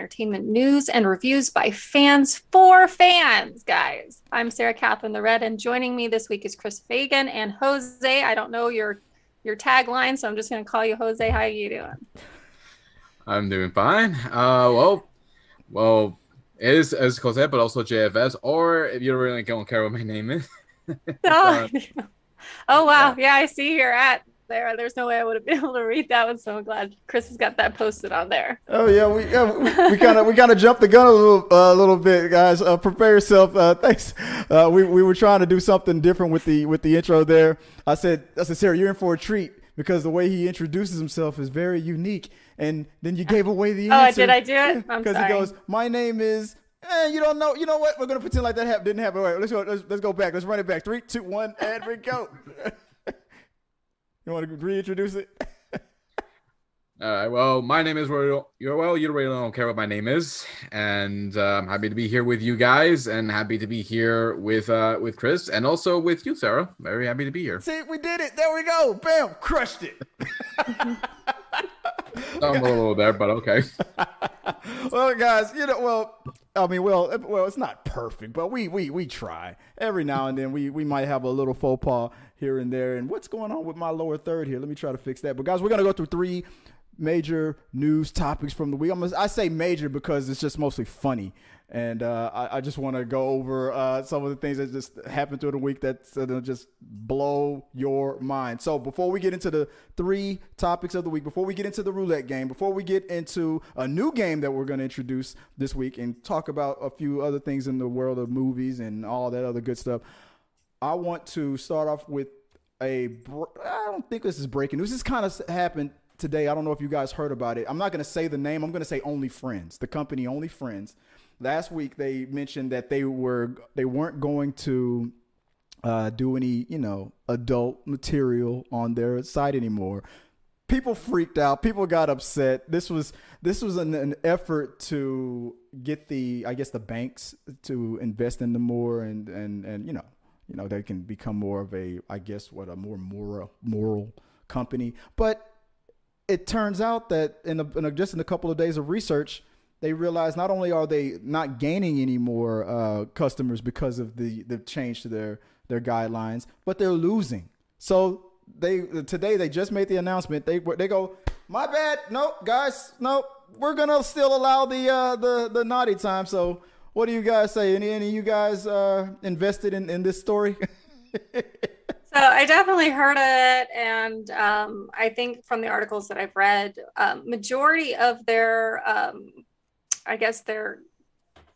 entertainment news and reviews by fans for fans, guys. I'm Sarah Catherine the Red, and joining me this week is Chris Fagan and Jose. I don't know your your tagline, so I'm just going to call you Jose. How are you doing? I'm doing fine. Uh, well, well, it is as Jose, but also JFS. Or if you really don't care what my name is. oh, oh wow, yeah, I see you're at there. There's no way I would have been able to read that one. So I'm glad Chris has got that posted on there. Oh yeah, we we kind of we kind of jumped the gun a little a uh, little bit, guys. Uh, prepare yourself. Uh, thanks. Uh, we we were trying to do something different with the with the intro there. I said I said Sarah, you're in for a treat because the way he introduces himself is very unique. And then you gave away the answer. Oh, did I do it? Because he goes, "My name is." Eh, you don't know. You know what? We're gonna pretend like that ha- didn't happen. Wait, let's go. Let's, let's go back. Let's run it back. Three, two, one, and we go. You want to reintroduce it? All right. Well, my name is Royal. Well. You really don't care what my name is, and uh, I'm happy to be here with you guys, and happy to be here with uh with Chris, and also with you, Sarah. Very happy to be here. See, we did it. There we go. Bam, crushed it. I'm a little there, but okay. well, guys, you know, well, I mean, well, well, it's not perfect, but we we we try every now and then. We we might have a little faux pas here and there. And what's going on with my lower third here? Let me try to fix that. But guys, we're gonna go through three major news topics from the week. I'm, I say major because it's just mostly funny. And uh, I, I, just want to go over uh, some of the things that just happened through the week going to just blow your mind. So before we get into the three topics of the week, before we get into the roulette game, before we get into a new game that we're going to introduce this week and talk about a few other things in the world of movies and all that other good stuff, I want to start off with a. I don't think this is breaking news. This kind of happened today. I don't know if you guys heard about it. I'm not going to say the name. I'm going to say Only Friends, the company Only Friends. Last week they mentioned that they were they weren't going to uh, do any you know adult material on their site anymore. People freaked out. People got upset. This was this was an, an effort to get the I guess the banks to invest in them more and and and you know you know they can become more of a i guess what a more moral moral company. But it turns out that in, a, in a, just in a couple of days of research they realize not only are they not gaining any more uh, customers because of the the change to their their guidelines but they're losing. So they today they just made the announcement. They they go my bad. Nope guys. Nope. We're gonna still allow the uh, the the naughty time. So what do you guys say? Any any of you guys uh, invested in, in this story? so I definitely heard it, and um, I think from the articles that I've read, um, majority of their, um, I guess their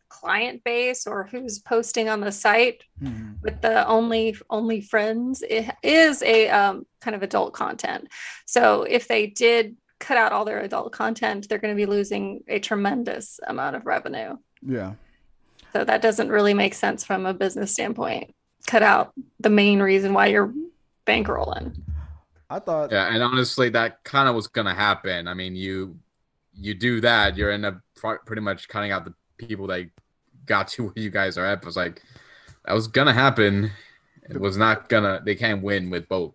client base or who's posting on the site mm-hmm. with the only only friends is a um, kind of adult content. So if they did cut out all their adult content, they're going to be losing a tremendous amount of revenue. Yeah. So that doesn't really make sense from a business standpoint. Cut out the main reason why you're bankrolling. I thought Yeah, and honestly that kind of was going to happen. I mean, you you do that, you're in a pretty much cutting out the people that got you where you guys are at. It was like that was going to happen. It was not gonna they can't win with both.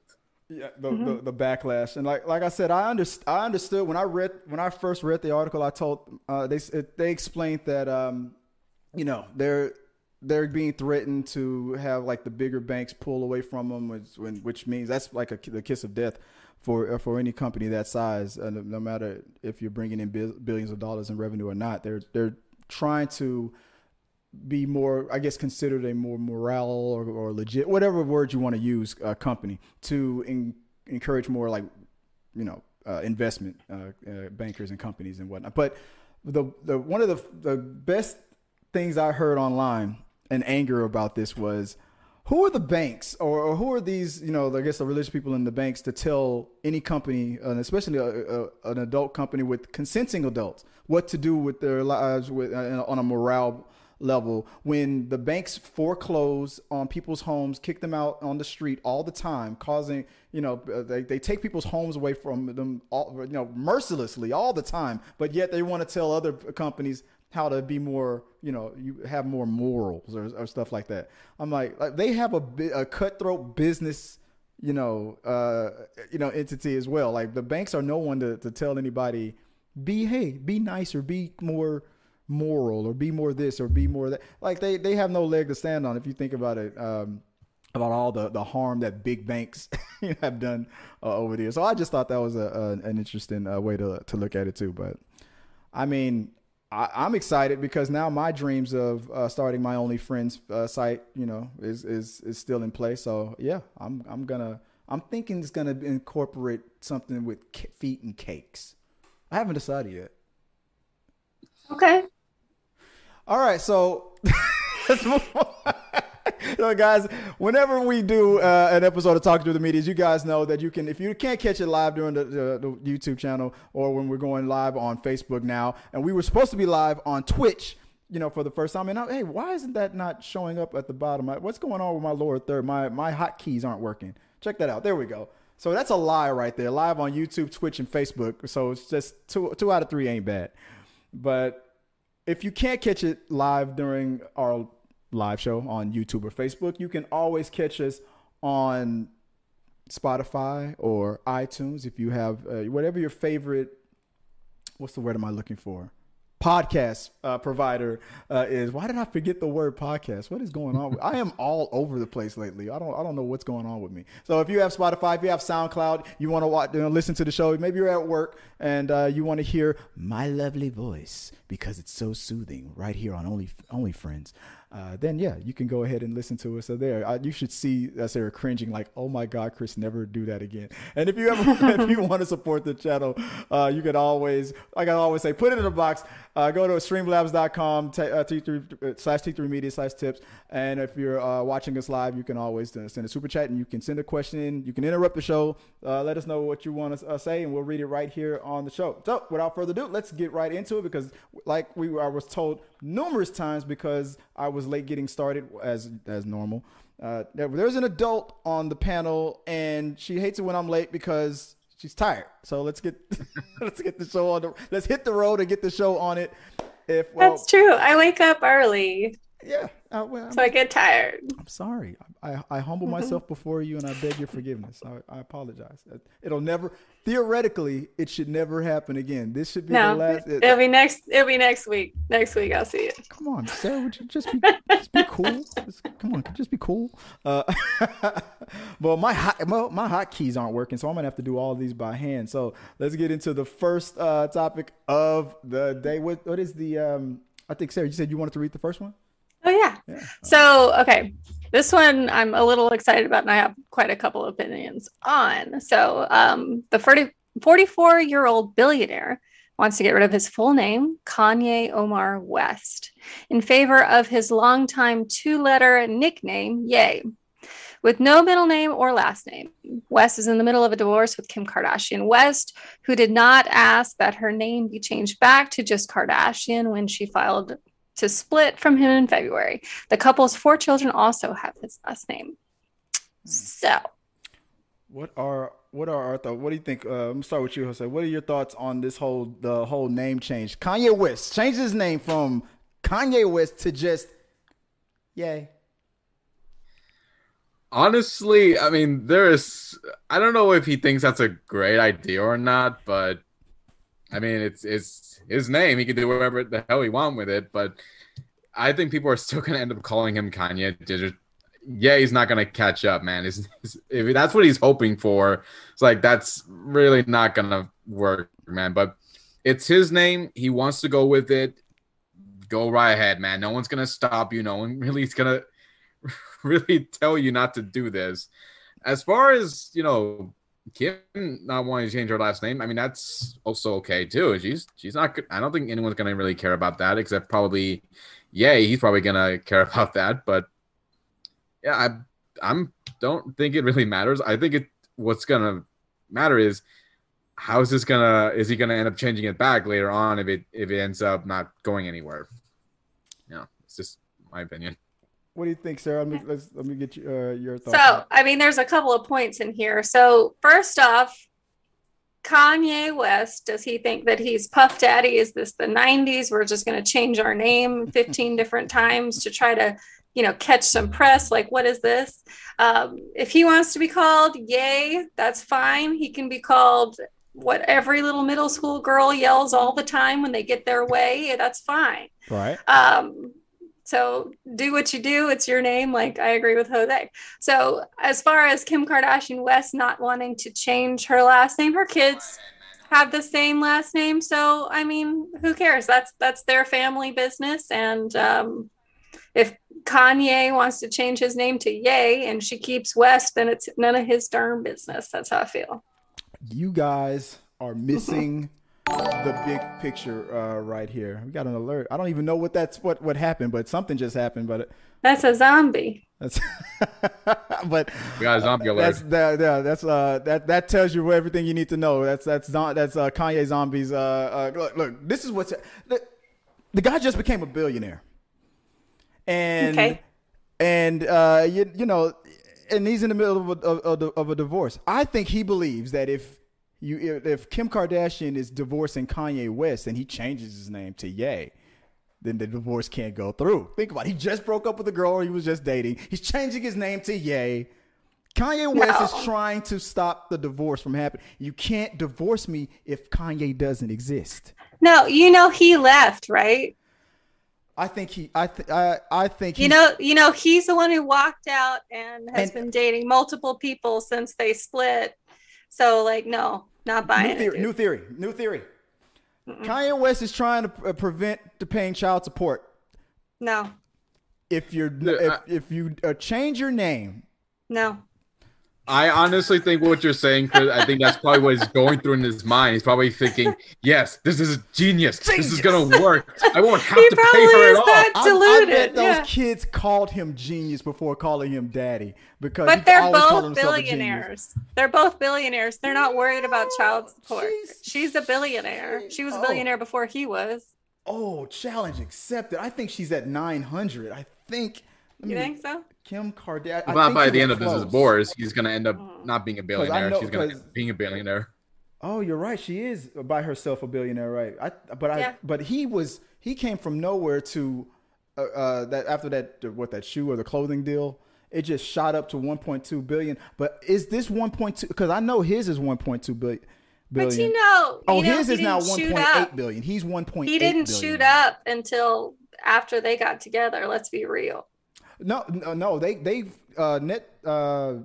Yeah, the, mm-hmm. the, the, backlash and like like I said, I underst- I understood when I read when I first read the article. I told uh, they they explained that um, you know, they're they're being threatened to have like the bigger banks pull away from them, which, which means that's like a, the kiss of death for for any company that size. Uh, no, no, matter if you're bringing in billions of dollars in revenue or not, they're they're trying to be more, I guess, considered a more morale or, or legit, whatever word you want to use, uh, company to in, encourage more like, you know, uh, investment uh, uh, bankers and companies and whatnot. But the the one of the the best things I heard online and anger about this was who are the banks or, or, who are these, you know, I guess the religious people in the banks to tell any company, and especially a, a, an adult company with consenting adults, what to do with their lives with, uh, on a morale level when the banks foreclose on people's homes, kick them out on the street all the time, causing, you know, uh, they, they take people's homes away from them, all, you know, mercilessly all the time, but yet they want to tell other companies how to be more, you know, you have more morals or, or stuff like that. I'm like, like they have a, a cutthroat business, you know, uh, you know, entity as well. Like the banks are no one to, to tell anybody, be hey, be nicer, be more, moral or be more this or be more that. Like they they have no leg to stand on if you think about it. Um, about all the, the harm that big banks have done uh, over there. So I just thought that was a, a an interesting uh, way to to look at it too. But I mean, I, am excited because now my dreams of uh, starting my OnlyFriends uh, site, you know, is is is still in place. So yeah, I'm I'm gonna I'm thinking it's gonna incorporate something with feet and cakes. I haven't decided yet. Okay. All right, so let's move on. so guys, whenever we do uh, an episode of Talking to the Medias, you guys know that you can, if you can't catch it live during the, the, the, YouTube channel or when we're going live on Facebook now, and we were supposed to be live on Twitch, you know, for the first time. And now, hey, why isn't that not showing up at the bottom? What's going on with my lower third? My my hotkeys aren't working. Check that out. There we go. So that's a lie right there. Live on YouTube, Twitch, and Facebook. So it's just two two out of three ain't bad. But if you can't catch it live during our live show on YouTube or Facebook. You can always catch us on Spotify or iTunes if you have uh, whatever your favorite. What's the word am I looking for? podcast uh, provider uh, is. Why did I forget the word podcast? What is going on? I am all over the place lately. I don't I don't know what's going on with me. So if you have Spotify, if you have SoundCloud, you want to watch, you know, listen to the show. Maybe you're at work and uh, you want to hear my lovely voice because it's so soothing right here on Only Only Friends uh, then yeah, you can go ahead and listen to us. So there, uh, you should see us there cringing like, oh my God, Chris, never do that again. And if you ever, if you want to support the channel, uh, you can always, like I always say, put it in a box. Uh, go to streamlabs.com t- uh, T3 uh, slash T3 Media slash tips. And if you're watching us live, you can always send a super chat and you can send a question in. You can interrupt the show. let us know what you want to say, and we'll read it right here on the show. So without further ado, let's get right into it because, like we I was told numerous times, because I was late getting started as as normal. Uh, there's an adult on the panel, and she hates it when I'm late because she's tired. So let's get let's get the show on. The, let's hit the road and get the show on it. If well, that's true, I wake up early. Yeah. Uh, well, so I get tired. I'm sorry. I, I humble mm-hmm. myself before you and I beg your forgiveness. I, I, apologize. It'll never, theoretically, it should never happen again. This should be no, the last. It, will be next. It'll be next week. Next week, I'll see it. Come on, Sarah. Would you just be, just be cool? Just, come on, just be cool. Uh, well, my hot, well, my hotkeys aren't working, so I'm gonna have to do all of these by hand. So let's get into the first uh, topic of the day. What, what is the? Um, I think Sarah, you said you wanted to read the first one. Oh yeah. yeah. So okay, this one I'm a little excited about, and I have quite a couple opinions on. So um, the 40, 44 year old billionaire wants to get rid of his full name, Kanye Omar West, in favor of his longtime two letter nickname, Ye. With no middle name or last name, West is in the middle of a divorce with Kim Kardashian West, who did not ask that her name be changed back to just Kardashian when she filed to split from him in February. The couple's four children also have his last name. So, what are what are our thoughts? What do you think? Uh, I'm gonna start with you, Jose. What are your thoughts on this whole the whole name change? Kanye West changed his name from Kanye West to just Ye. Honestly, I mean, there is. I don't know if he thinks that's a great idea or not, but I mean, it's it's his name. He can do whatever the hell he want with it. But I think people are still gonna end up calling him Kanye. Yeah, he's not gonna catch up, man. If that's what he's hoping for, it's like that's really not gonna work, man. But it's his name. He wants to go with it. Go right ahead, man. No one's gonna stop you. No one really is gonna really tell you not to do this. As far as you know, Kim not wanting to change her last name, I mean that's also okay too. She's she's not. I don't think anyone's gonna really care about that except probably, yeah, he's probably gonna care about that. But yeah, I I'm don't think it really matters. I think it what's gonna matter is how is this gonna is he gonna end up changing it back later on if it if it ends up not going anywhere. Yeah, it's just my opinion. What do you think, Sarah? Let me, let's, let me get you, uh, your thoughts. So, I mean, there's a couple of points in here. So, first off, Kanye West, does he think that he's Puff Daddy? Is this the 90s? We're just going to change our name 15 different times to try to, you know, catch some press. Like, what is this? Um, if he wants to be called Yay, that's fine. He can be called what every little middle school girl yells all the time when they get their way. That's fine. Right. Um, so do what you do. It's your name. Like I agree with Jose. So as far as Kim Kardashian West not wanting to change her last name, her kids have the same last name. So I mean, who cares? That's that's their family business. And um, if Kanye wants to change his name to Ye and she keeps West, then it's none of his darn business. That's how I feel. You guys are missing the big picture uh, right here. We got an alert. I don't even know what that's what what happened, but something just happened. But it, that's a zombie. That's but we got a zombie alert. That's that. Yeah, that's uh that that tells you everything you need to know. That's that's that's uh, Kanye zombies. Uh, uh look, look, this is what's the, the guy just became a billionaire, and okay. and uh you you know, and he's in the middle of a, of, of a divorce. I think he believes that if you if Kim Kardashian is divorcing Kanye West and he changes his name to Ye, then the divorce can't go through. Think about it. He just broke up with a girl he was just dating. He's changing his name to Ye. Kanye West no. is trying to stop the divorce from happening. You can't divorce me if Kanye doesn't exist. No, you know he left, right? I think he. I. Th- I. I think. You know. You know. He's the one who walked out and has and, been dating multiple people since they split. So, like, no, not buying new theory, it. New theory. New theory. Mm-mm. Kanye West is trying to uh, prevent the paying child support. No. If you're if, if you uh, change your name. No. I honestly think what you're saying, because I think that's probably what he's going through in his mind. He's probably thinking, "Yes, this is genius. genius. This is gonna work. I won't have he to pay her at all." I, I, bet those yeah. kids called him genius before calling him daddy because. But they're both billionaires. They're both billionaires. They're not worried about oh, child support. She's, she's a billionaire. She was a oh. billionaire oh. before he was. Oh, challenge accepted. I think she's at nine hundred. I think. You think so? Kim Kardashian. Well, by the end of this is Boris, he's gonna end up mm. not being a billionaire. Know, She's gonna end up being a billionaire. Oh, you're right. She is by herself a billionaire, right? I, but I, yeah. but he was he came from nowhere to uh, uh, that after that what that shoe or the clothing deal. It just shot up to 1.2 billion. But is this 1.2? Because I know his is 1.2 billion. But you know, oh, you his is now 1.8 billion. He's 1.8. He didn't shoot up until after they got together. Let's be real. No, no, no. They they uh, net. Uh,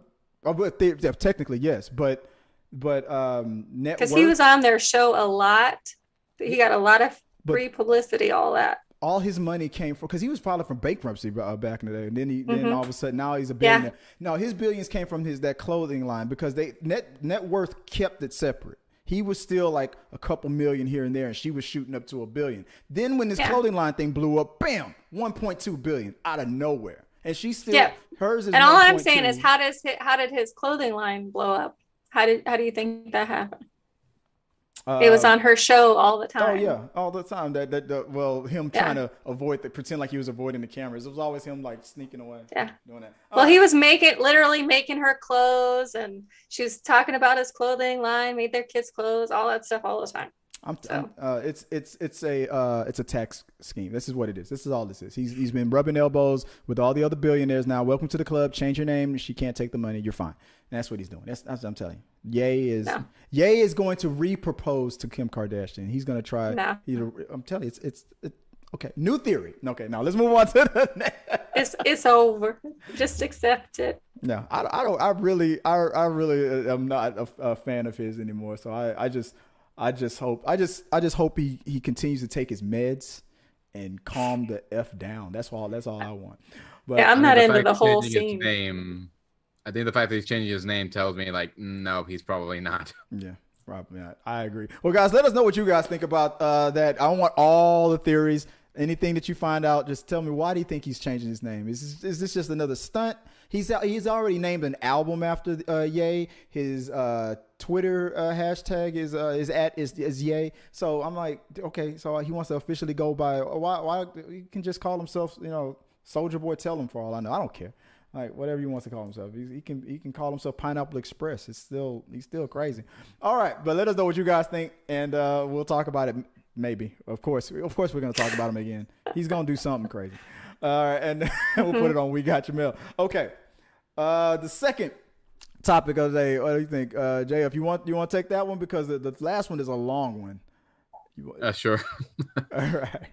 but they, technically yes, but but um, net because he was on their show a lot. He got a lot of free publicity. All that. All his money came from because he was probably from bankruptcy uh, back in the day, and then he mm-hmm. then all of a sudden now he's a billionaire. Yeah. No, his billions came from his that clothing line because they net net worth kept it separate. He was still like a couple million here and there, and she was shooting up to a billion. Then when this yeah. clothing line thing blew up, bam, 1.2 billion out of nowhere and she's still yeah. hers is. And all I'm saying is, how does how did his clothing line blow up? How did how do you think that happened? Uh, it was on her show all the oh, time. Oh yeah, all the time. That that, that well, him yeah. trying to avoid the pretend like he was avoiding the cameras. It was always him like sneaking away. Yeah, doing that. well, he was making literally making her clothes, and she was talking about his clothing line, made their kids clothes, all that stuff all the time. I'm, so. I'm uh, it's it's it's a uh, it's a tax scheme. This is what it is. This is all this is. He's he's been rubbing elbows with all the other billionaires. Now, welcome to the club. Change your name. She can't take the money. You're fine. And that's what he's doing. That's, that's what I'm telling you. Ye is no. Ye is going to re-propose to Kim Kardashian. He's going to try. No. I'm telling you, it's it's it, okay. New theory. Okay, now let's move on to the next. It's it's over. Just accept it. No, I, I don't. I really I I really am not a, a fan of his anymore. So I I just I just hope I just I just hope he he continues to take his meds and calm the f down. That's all. That's all I want. But yeah, I'm not into the whole scene. Name, I think the fact that he's changing his name tells me like no, he's probably not. Yeah. Probably not. I agree. Well, guys, let us know what you guys think about uh, that. I want all the theories. Anything that you find out, just tell me why do you think he's changing his name? Is this, is this just another stunt? He's he's already named an album after uh, Ye. His uh, Twitter uh, hashtag is uh, is at is, is Ye. So I'm like, okay, so he wants to officially go by. Why why he can just call himself, you know, Soldier Boy. Tell him for all I know. I don't care. Like whatever he wants to call himself, he, he can he can call himself Pineapple Express. It's still he's still crazy. All right, but let us know what you guys think, and uh, we'll talk about it. Maybe, of course, of course, we're gonna talk about him again. He's gonna do something crazy. All right, and we'll put it on. We got your mail. Okay, uh, the second topic of the day. What do you think, uh, Jay? If you want, you want to take that one because the, the last one is a long one. You, uh, sure. all right.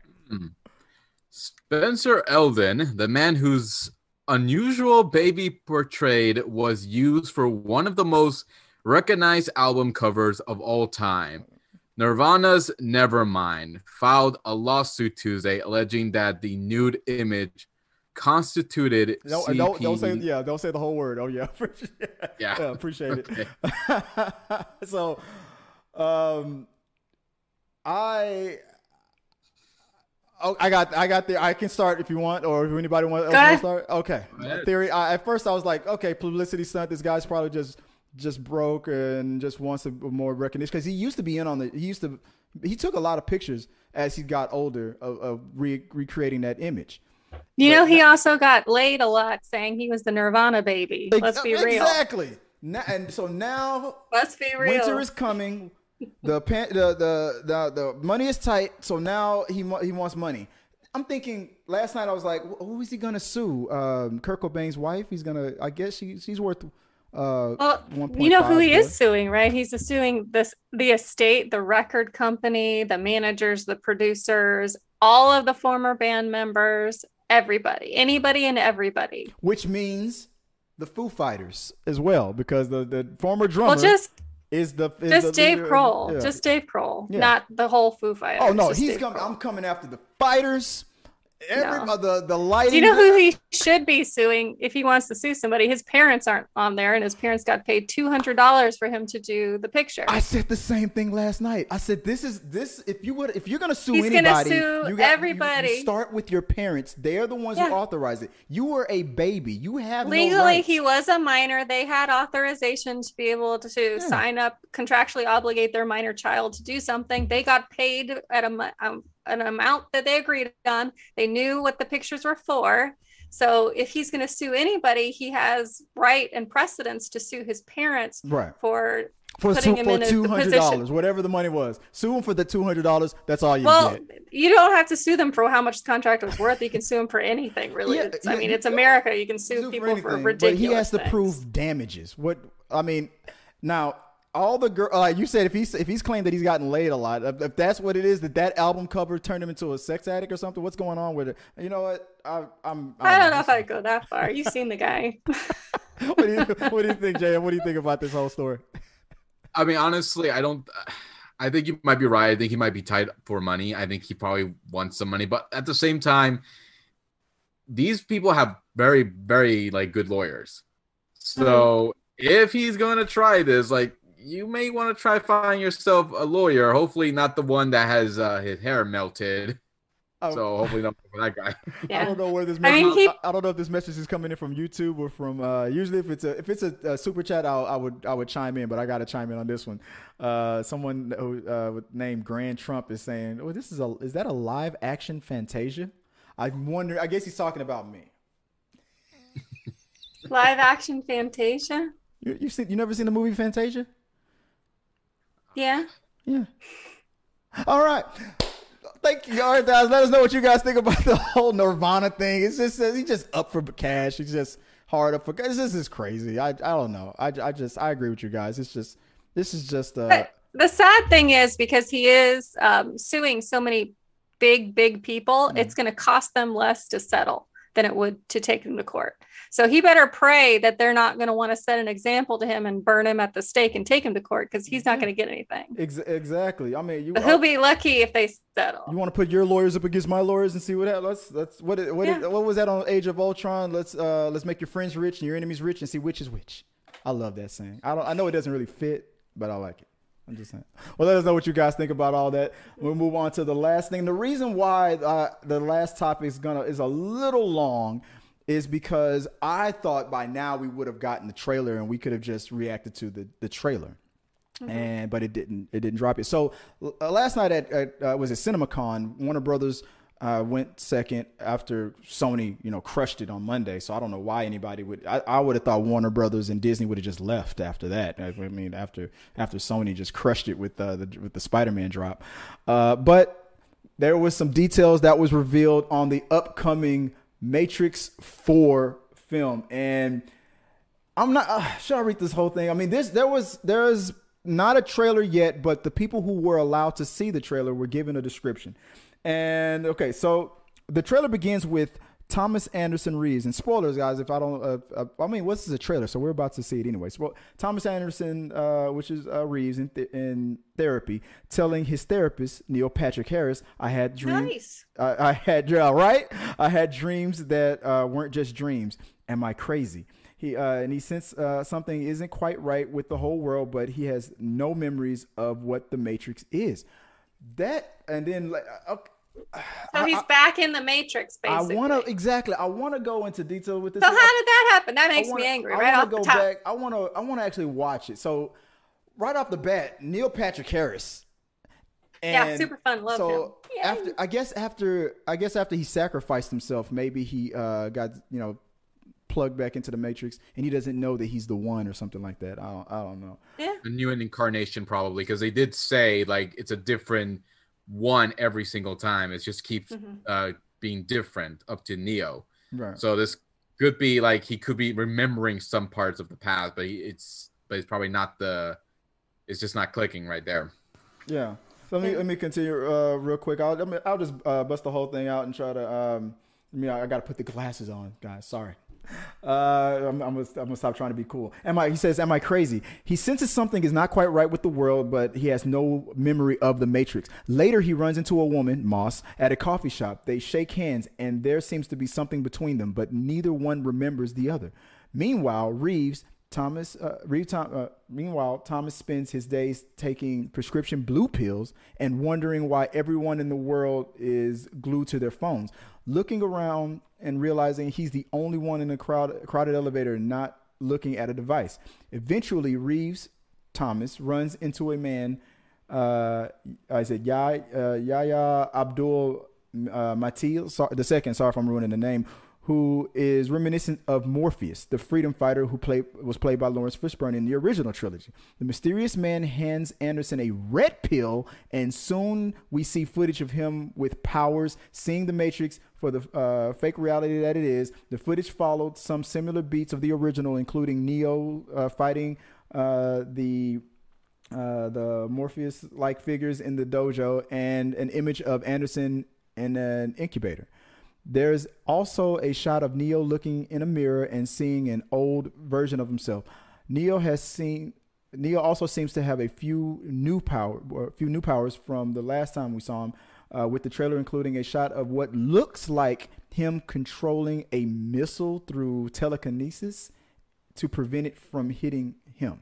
Spencer Elden, the man whose unusual baby portrayed was used for one of the most recognized album covers of all time. Nirvana's Nevermind filed a lawsuit Tuesday alleging that the nude image constituted don't, CP... don't, don't say yeah don't say the whole word oh yeah yeah, yeah appreciate it so um i Oh, I got, I got there. I can start if you want, or if anybody wants to start. Okay. Theory. I, at first, I was like, okay, publicity stunt. This guy's probably just, just broke and just wants a, more recognition because he used to be in on the. He used to. He took a lot of pictures as he got older of, of re, recreating that image. You but, know, he also got laid a lot, saying he was the Nirvana baby. Let's be real. Exactly. Now, and so now, let's be real. Winter is coming the, pan, the, the the the money is tight, so now he he wants money. I'm thinking. Last night I was like, who is he gonna sue? Um, Kurt Cobain's wife. He's gonna. I guess she, she's worth. Uh, well, you know who he is suing, right? He's suing this the estate, the record company, the managers, the producers, all of the former band members, everybody, anybody and everybody. Which means the Foo Fighters as well, because the the former drummer. Well, just is the is just the Dave Grohl, yeah. just Dave Grohl, yeah. not the whole Foo Fighters. Oh no, he's coming. I'm coming after the fighters. Every no. the the lighting. Do you know who he should be suing if he wants to sue somebody? His parents aren't on there, and his parents got paid two hundred dollars for him to do the picture. I said the same thing last night. I said this is this if you would if you're gonna sue He's anybody, gonna sue you got, everybody. You, you start with your parents. They're the ones yeah. who authorize it. You were a baby. You have legally no he was a minor. They had authorization to be able to, to yeah. sign up, contractually obligate their minor child to do something. They got paid at a um, an amount that they agreed on. They knew what the pictures were for. So if he's going to sue anybody, he has right and precedence to sue his parents right. for for, putting him for two hundred dollars, whatever the money was. Sue him for the two hundred dollars. That's all you well, get. you don't have to sue them for how much the contract was worth. You can sue them for anything, really. Yeah, I mean, it's America. You can sue, sue people for, anything, for ridiculous. But he has to prove damages. What I mean, now all the girl like you said if he's if he's claimed that he's gotten laid a lot if, if, that's what it is that that album cover turned him into a sex addict or something what's going on with it? You know what? I, I'm I don't know. if I'd go that far. You've seen the guy. What do you what do you think Jay what do you think about this whole story? I mean honestly I don't I think you might be right. I think he might be tied for money. I think he probably wants some money but at the same time these people have very very like good lawyers. So mm-hmm. if he's going to try this like you may want to try find yourself a lawyer. Hopefully, not the one that has uh, his hair melted. Oh. So hopefully not for that guy. Yeah. I don't know where this. Message, I, mean, he... I, don't know if this message is coming in from YouTube or from. Uh, usually, if it's a if it's a, a super chat, I'll, I would I would chime in, but I got to chime in on this one. Uh, someone who uh, named Grand Trump is saying, "Oh, this is a is that a live action Fantasia?" I wonder. I guess he's talking about me. live action Fantasia. You you seen you never seen the movie Fantasia? Yeah. Yeah. All right. Thank you, all right, guys. Let us know what you guys think about the whole Nirvana thing. It's just he's just up for cash. He's just hard up for. cash. This is crazy. I I don't know. I I just I agree with you guys. It's just this is just. Uh, but the sad thing is because he is um, suing so many big big people, mm-hmm. it's going to cost them less to settle than it would to take him to court. So he better pray that they're not going to want to set an example to him and burn him at the stake and take him to court because he's not going to get anything. Ex- exactly. I mean, you, he'll be lucky if they settle. You want to put your lawyers up against my lawyers and see what happens? Let's let's what what, yeah. what was that on Age of Ultron? Let's uh let's make your friends rich and your enemies rich and see which is which. I love that saying. I don't. I know it doesn't really fit, but I like it. I'm just saying. Well, let us know what you guys think about all that. We'll move on to the last thing. The reason why uh, the last topic is gonna is a little long is because I thought by now we would have gotten the trailer and we could have just reacted to the the trailer. Mm-hmm. And but it didn't it didn't drop it. So uh, last night at, at uh, was at CinemaCon, Warner Brothers uh, went second after Sony, you know, crushed it on Monday. So I don't know why anybody would. I, I would have thought Warner Brothers and Disney would have just left after that. I mean, after after Sony just crushed it with uh, the with the Spider Man drop. Uh, but there was some details that was revealed on the upcoming Matrix Four film, and I'm not. Uh, should I read this whole thing? I mean, this there was there is not a trailer yet, but the people who were allowed to see the trailer were given a description. And okay, so the trailer begins with Thomas Anderson Reeves. And spoilers, guys, if I don't, uh, uh, I mean, what's this a trailer? So we're about to see it anyway. So Thomas Anderson, uh, which is uh, Reeves in, th- in therapy, telling his therapist Neil Patrick Harris, "I had dreams. Nice. I, I had, right. I had dreams that uh, weren't just dreams. Am I crazy?" He uh, and he sense uh, something isn't quite right with the whole world, but he has no memories of what the Matrix is. That and then like okay, So he's back in the Matrix, basically. I want to exactly. I want to go into detail with this. So how did that happen? That makes wanna- me angry I right wanna off go the top. Back, I want to. I want to actually watch it. So right off the bat, Neil Patrick Harris. Yeah, super fun. Love so him. Yay. after, I guess after, I guess after he sacrificed himself, maybe he uh, got you know plugged back into the Matrix, and he doesn't know that he's the one or something like that. I don't, I don't know. Yeah. a new incarnation probably because they did say like it's a different one every single time. It just keeps Mhm. uh being different up to Neo. Right. So this could be like he could be remembering some parts of the past, but he, it's but it's probably not the. It's just not clicking right there. Yeah. So let me let me continue uh, real quick. I'll let me, I'll just uh, bust the whole thing out and try to. Um, I mean, I got to put the glasses on, guys. Sorry. Uh, I'm, I'm, gonna, I'm gonna stop trying to be cool. Am I? He says, "Am I crazy?" He senses something is not quite right with the world, but he has no memory of the Matrix. Later, he runs into a woman, Moss, at a coffee shop. They shake hands, and there seems to be something between them, but neither one remembers the other. Meanwhile, Reeves Thomas, uh, Tom, uh, meanwhile, Thomas spends his days taking prescription blue pills and wondering why everyone in the world is glued to their phones. Looking around and realizing he's the only one in a crowd, crowded elevator not looking at a device. Eventually, Reeves Thomas runs into a man. Uh, I said uh, Yahya Abdul uh, Matil, the second. Sorry if I'm ruining the name. Who is reminiscent of Morpheus, the freedom fighter who played was played by Laurence Fishburne in the original trilogy. The mysterious man hands Anderson a red pill, and soon we see footage of him with powers, seeing the Matrix for the uh, fake reality that it is. The footage followed some similar beats of the original, including Neo uh, fighting uh, the uh, the Morpheus like figures in the dojo and an image of Anderson in an incubator. There's also a shot of Neo looking in a mirror and seeing an old version of himself. Neo has seen Neo also seems to have a few new power, or a few new powers from the last time we saw him, uh, with the trailer including a shot of what looks like him controlling a missile through telekinesis to prevent it from hitting him.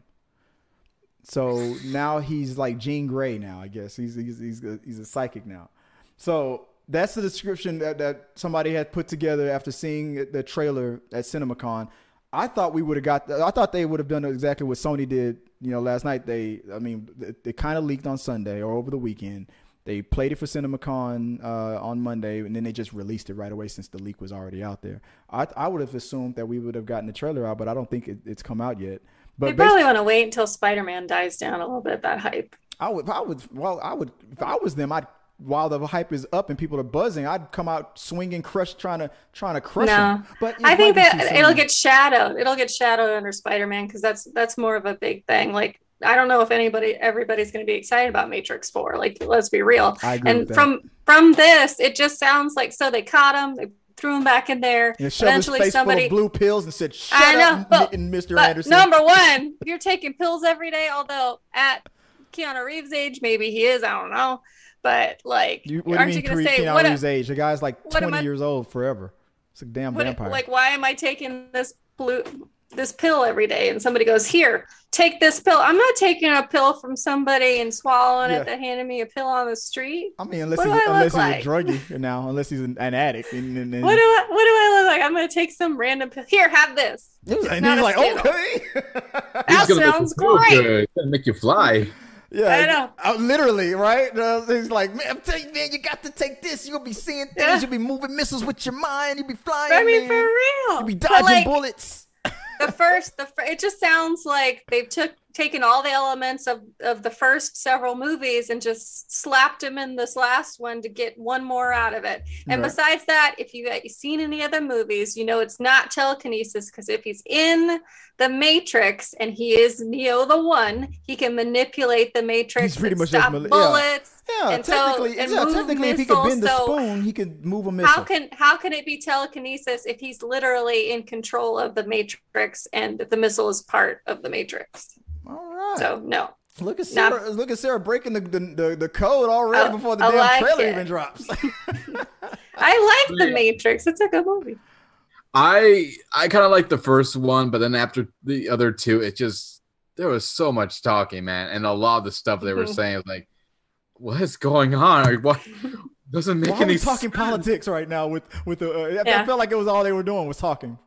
So now he's like Jean Grey. Now I guess he's he's he's a, he's a psychic now. So that's the description that, that somebody had put together after seeing the trailer at CinemaCon. I thought we would have got. I thought they would have done exactly what Sony did. You know, last night they. I mean, it, it kind of leaked on Sunday or over the weekend. They played it for CinemaCon uh, on Monday, and then they just released it right away since the leak was already out there. I, I would have assumed that we would have gotten the trailer out, but I don't think it, it's come out yet. But They probably want to wait until Spider Man dies down a little bit, that hype. I would, I would, well, I would, if I was them, I'd, while the hype is up and people are buzzing, I'd come out swinging, crush, trying to, trying to crush No. them. But I think that it'll get shadowed. It'll get shadowed under Spider Man because that's that's more of a big thing. Like I don't know if anybody, everybody's going to be excited about Matrix Four. Like let's be real. And from from this, it just sounds like so they caught him, they threw him back in there. and Eventually, somebody. blue pills and said, "Shut I know, up, but- Mr. But Anderson." number one, you're taking pills every day. Although at Keanu Reeves' age, maybe he is. I don't know. But like, you, what aren't do you you mean, going to Keanu say what? Reeves' age? The guy's like what am 20 I- years old forever. It's a damn what vampire. like why am I taking this blue this pill every day? And somebody goes, Here, take this pill. I'm not taking a pill from somebody and swallowing Yeah. it that handed me a pill on the street. I mean, unless what he's, do I unless look he's a druggie now, unless he's an, an addict. And, and, and, What do I what do I look like? I'm gonna take some random pill. Here, have this. and not he's a like, Skittle. okay. That He's gonna make sounds you feel great. good. He's gonna make you fly. Yeah, I know. uh, literally, right? Uh, he's like, man, I'm telling you, man, you got to take this. You'll be seeing things. Yeah. You'll be moving missiles with your mind. You'll be flying. I mean, man. for real. You'll be dodging like, bullets. the first the fir- it just sounds like they've took taken all the elements of of the first several movies and just slapped him in this last one to get one more out of it. And Right. besides that, if you have seen any other movies, you know it's not telekinesis because if he's in the Matrix and he is Neo the One, he can manipulate the Matrix. He's pretty and much stop mal- yeah. bullets. Yeah, And so- technically, and yeah, technically, if he could bend the so spoon, he could move a missile. How can how can it be telekinesis if he's literally in control of the Matrix and the missile is part of the Matrix? All right. So no. look at not- Sarah. look at Sarah breaking the the, the, the code already I- before the I damn like trailer it. even drops. I like the Matrix. It's a good movie. I I kind of like the first one, but then after the other two, it just there was so much talking, man, and a lot of the stuff they were Mhm. saying was like, "What is going on? Like, what doesn't make Why are any we talking sense. politics right now? With with the, uh, I- I felt like it was all they were doing was talking.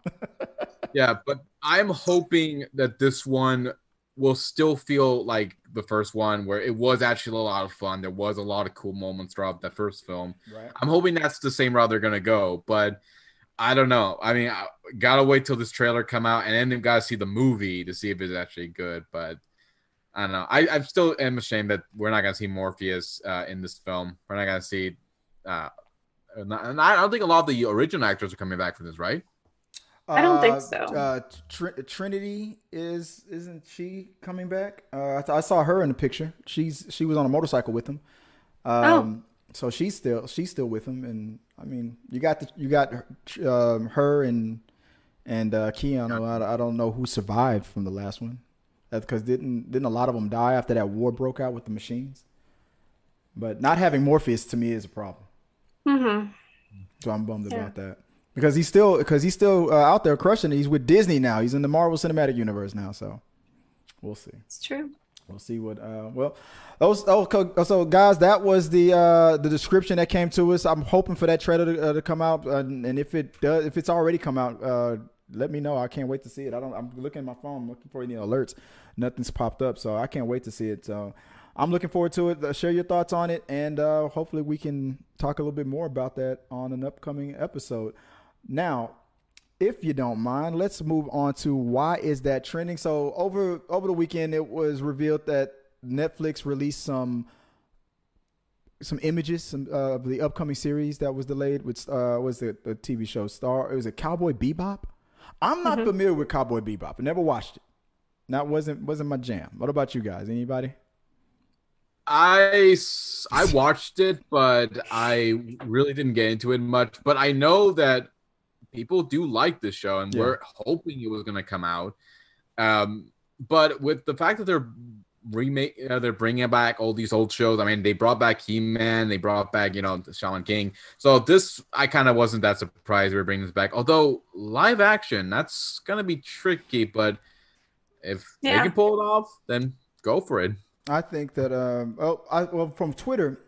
Yeah, but I'm hoping that this one will still feel like the first one, where it was actually a lot of fun. There was a lot of cool moments throughout that first film. Right. I'm hoping that's the same route they're gonna go, but I don't know. I mean, I gotta wait till this trailer come out, and then gotta see the movie to see if it's actually good. But I don't know. I, I still am ashamed that we're not gonna see Morpheus uh, in this film. We're not gonna see. Uh, and I don't think a lot of the original actors are coming back for this, right? I don't think Uh, so. Uh, Tr- Trinity is isn't she coming back? Uh, I, th- I saw her in the picture. She's she was on a motorcycle with him. Um, So she's still she's still with him, and I mean, you got the, you got um, her and and uh, Keanu. I, I don't know who survived from the last one. That's because didn't didn't a lot of them die after that war broke out with the machines? But not having Morpheus to me is a problem. hmm So I'm bummed Yeah. about that because he's still because he's still uh, out there crushing it. He's with Disney now. He's in the Marvel Cinematic Universe now. So we'll see. It's true. We'll see what. Uh, well, those. Oh, so guys, that was the uh, the description that came to us. I'm hoping for that trailer to, uh, to come out, uh, and if it does, if it's already come out, uh, let me know. I can't wait to see it. I don't. I'm looking at my phone, looking for any alerts. Nothing's popped up, so I can't wait to see it. So. I'm looking forward to it. Uh, share your thoughts on it, and uh, hopefully we can talk a little bit more about that on an upcoming episode. Now, if you don't mind, let's move on to why is that trending. So over over the weekend, it was revealed that Netflix released some some images some, uh, of the upcoming series that was delayed. Which uh, was the, the TV show Star. It was a Cowboy Bebop. I'm not familiar with Cowboy Bebop. I never watched it. That wasn't wasn't my jam. What about you guys? Anybody? I I watched it, but I really didn't get into it much. But I know that people do like this show, and Yeah. we're hoping it was going to come out. Um, but with the fact that they're remake, uh, they're bringing back all these old shows. I mean, they brought back He Man, they brought back you know the Shaman King. So this, I kind of wasn't that surprised we are bringing this back. Although live action, that's gonna be tricky. But if they can pull it off, then go for it. I think that um oh I well from Twitter,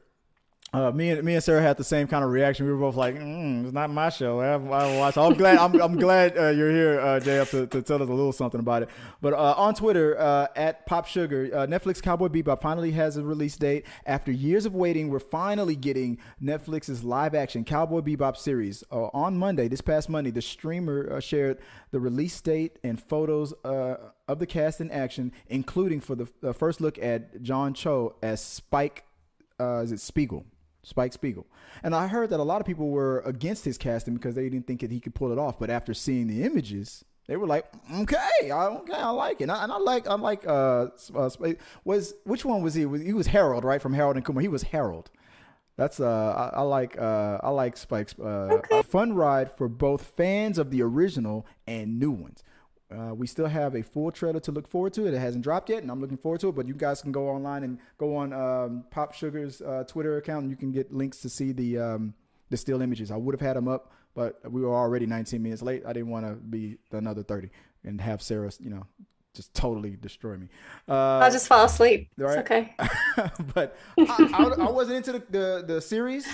uh me and me and Sarah had the same kind of reaction. We were both like, mm, "It's not my show. I haven't, I watched." I'm glad I'm I'm glad uh, you're here, uh, JF, to, to tell us a little something about it. But uh, on Twitter uh, at Pop Sugar, uh, Netflix Cowboy Bebop finally has a release date. After years of waiting, we're finally getting Netflix's live action Cowboy Bebop series uh, on Monday. This past Monday, the streamer shared the release date and photos of the cast in action, including for the first look at John Cho as Spike. Is it Spiegel? Spike Spiegel. And I heard that a lot of people were against his casting because they didn't think that he could pull it off. But after seeing the images, they were like, "Okay, I okay, I like it." And I, and I like, I like. Uh, uh, was which one was he? Was he was Harold, right? From Harold and Kumar. He was Harold. That's uh, I, I like uh, I like Spike's uh, a fun ride for both fans of the original and new ones. Uh, we still have a full trailer to look forward to. It hasn't dropped yet, and I'm looking forward to it. But you guys can go online and go on um, Pop Sugar's uh, Twitter account, and you can get links to see the um, the still images. I would have had them up, but we were already 19 minutes late. I didn't want to be another 30 and have Sarah, you know, just totally destroy me. Uh, I'll just fall asleep. right. It's okay. but I, I, I wasn't into the, the, the series.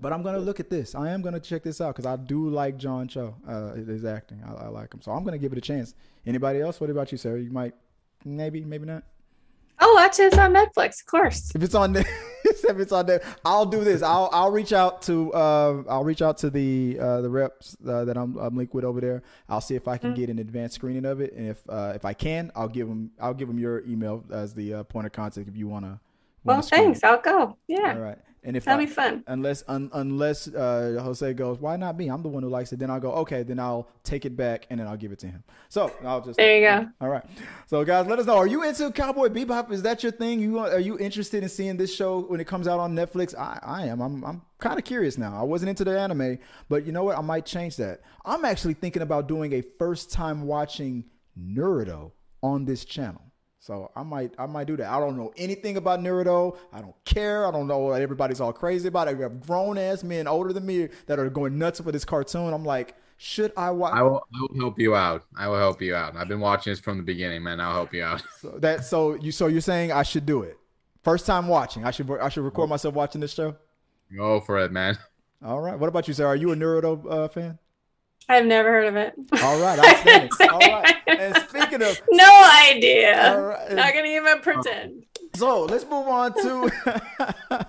But I'm gonna look at this. I am gonna check this out because I do like John Cho, uh, his acting. I, I like him, so I'm gonna give it a chance. Anybody else? What about you, Sarah? You might, maybe, maybe not. Oh, watch it. It's on Netflix, of course. If it's on, if it's on there, I'll do this. I'll I'll reach out to uh, I'll reach out to the uh, the reps uh, that I'm, I'm linked with over there. I'll see if I can mm-hmm. get an advanced screening of it, and if uh, if I can, I'll give them I'll give them your email as the uh, point of contact if you want to. Well, thanks. I'll go. Yeah. All right. And if that'll I, be fun, unless un, unless uh, Jose goes, why not me? I'm the one who likes it. Then I'll go, okay. Then I'll take it back and then I'll give it to him. So I'll just there you go. All right. So guys, let us know. Are you into Cowboy Bebop? Is that your thing? You are you interested in seeing this show when it comes out on Netflix? I, I am. I'm I'm kind of curious now. I wasn't into the anime, but you know what? I might change that. I'm actually thinking about doing a first time watching Naruto on this channel. So I might I might do that. I don't know anything about Naruto. I don't care. I don't know what everybody's all crazy about. I have grown ass men older than me that are going nuts for this cartoon. I'm like, should I watch? I will, I will help you out. I will help you out. I've been watching this from the beginning, man. I'll help you out. So that so you so you're saying I should do it. First time watching. I should I should record myself watching this show. Go for it, man. All right. What about you, sir? Are you a Naruto uh, fan? I've never heard of it. All right, outstanding. All right. And speaking of no idea, all right. not gonna even pretend. So let's move on to.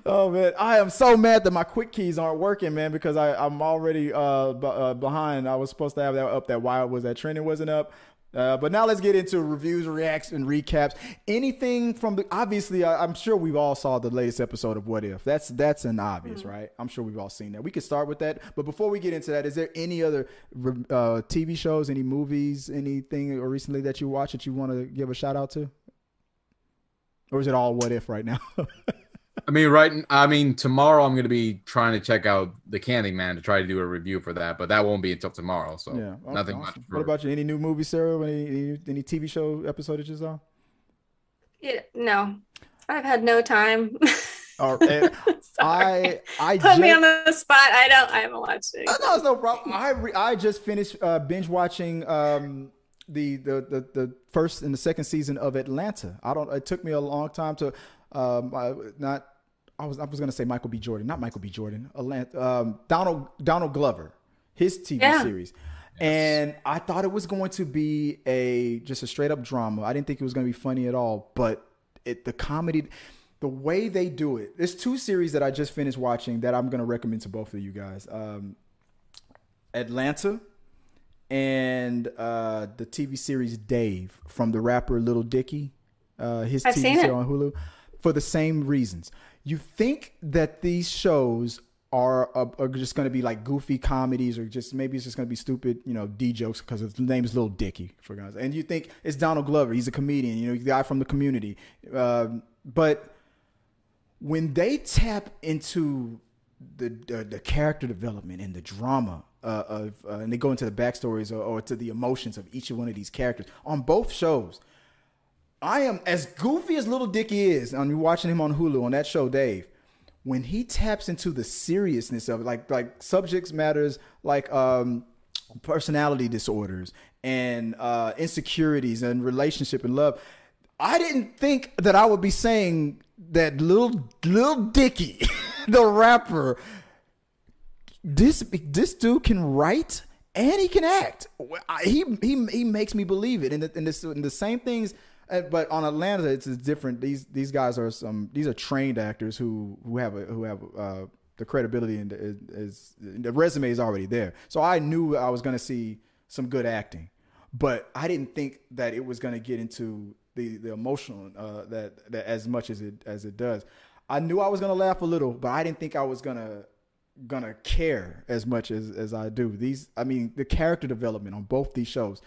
oh man, I am so mad that my quick keys aren't working, man, because I I'm already uh, b- uh behind. I was supposed to have that up. That why was that trending wasn't up. Uh, but now let's get into reviews, reacts, and recaps. Anything from the obviously, I, am sure we've all saw the latest episode of What If. That's that's an obvious, mm-hmm. right? I'm sure we've all seen that. We could start with that. But before we get into that, is there any other uh, TV shows, any movies, anything recently that you watch that you want to give a shout out to, or is it all What If right now? I mean, right. I mean, tomorrow I'm going to be trying to check out the Candyman to try to do a review for that, but that won't be until tomorrow. So yeah, okay, nothing awesome. much. For... What about you? Any new movies, Sarah? Any, any, any TV show episode that you saw? Yeah, no, I've had no time. I I put just, me on the spot. I don't. I haven't watched it. No, it's no problem. I re, I just finished uh, binge watching um, the, the the the first and the second season of Atlanta. I don't. It took me a long time to um, I, not I was I was gonna say Michael B. Jordan, not Michael B. Jordan, Atlanta, um, Donald Donald Glover, his TV yeah. series. Yes. And I thought it was going to be a just a straight up drama. I didn't think it was going to be funny at all. But it the comedy, the way they do it. There's two series that I just finished watching that I'm going to recommend to both of you guys. Um, Atlanta and uh, the TV series Dave from the rapper Little Dicky. Uh, his I've TV series on Hulu for the same reasons you think that these shows are, are just going to be like goofy comedies or just maybe it's just going to be stupid, you know, D jokes because his name is Lil Dicky for guys. And you think it's Donald Glover, he's a comedian, you know, the guy from the community. Um, but when they tap into the, the, the character development and the drama uh, of, uh, and they go into the backstories or, or to the emotions of each one of these characters on both shows, I am as goofy as Little Dicky is. And you're watching him on Hulu on that show, Dave. When he taps into the seriousness of like like subjects matters, like um, personality disorders and uh, insecurities and relationship and love. I didn't think that I would be saying that little little Dicky, the rapper, this this dude can write and he can act. He he he makes me believe it. And the, and, and the same things but on Atlanta, it's, different. These these guys are some. These are trained actors who who have a, who have uh, the credibility and is, is the resume is already there. So I knew I was going to see some good acting, but I didn't think that it was going to get into the the emotional uh, that that as much as it as it does. I knew I was going to laugh a little, but I didn't think I was going to gonna care as much as as I do. These, I mean, the character development on both these shows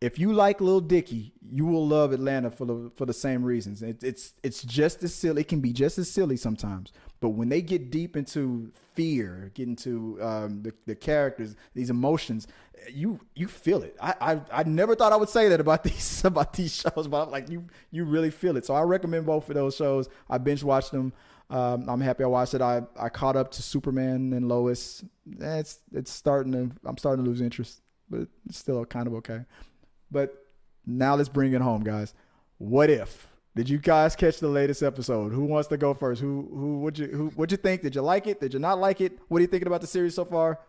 if you like Lil Dicky, you will love Atlanta for the for the same reasons. It, it's it's just as silly. It can be just as silly sometimes, but when they get deep into fear, get into um, the the characters, these emotions, you you feel it. I, I I never thought I would say that about these about these shows, but I'm like you you really feel it. So I recommend both of those shows. I binge watched them. Um, I'm happy I watched it. I, I caught up to Superman and Lois. It's it's starting to I'm starting to lose interest, but it's still kind of okay. But now let's bring it home, guys. What if? Did you guys catch the latest episode? Who wants to go first? Who who would you who would you think? Did you like it? Did you not like it? What are you thinking about the series so far?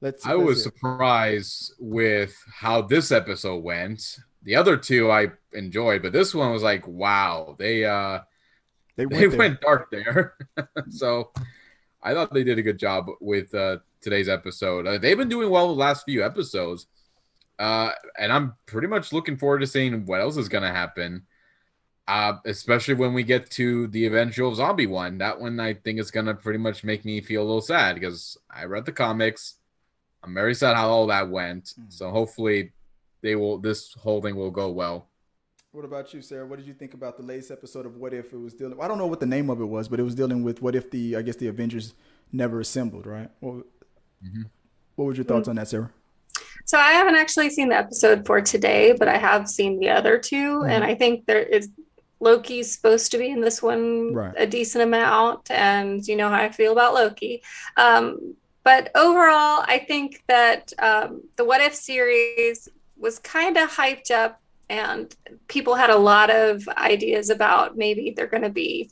Let's. I let's was surprised with how this episode went. The other two I enjoyed, but this one was like, wow. They uh they went, they went dark there. so I thought they did a good job with uh, today's episode. Uh, they've been doing well the last few episodes, uh, and I'm pretty much looking forward to seeing what else is going to happen. Uh, especially when we get to the eventual zombie one. That one I think is going to pretty much make me feel a little sad because I read the comics. I'm very sad how all that went. Mm-hmm. So hopefully they will this whole thing will go well. What about you, Sarah? What did you think about the latest episode of What If it was dealing? I don't know what the name of it was, but it was dealing with what if the I guess the Avengers never assembled, right? What, mm-hmm. what were your thoughts mm-hmm. on that, Sarah? So I haven't actually seen the episode for today, but I have seen the other 2 mm-hmm. and I think there is Loki's supposed to be in this one right. a decent amount, and you know how I feel about Loki. Um, but overall, I think that um, the What If series was kind of hyped up and people had a lot of ideas about maybe they're going to be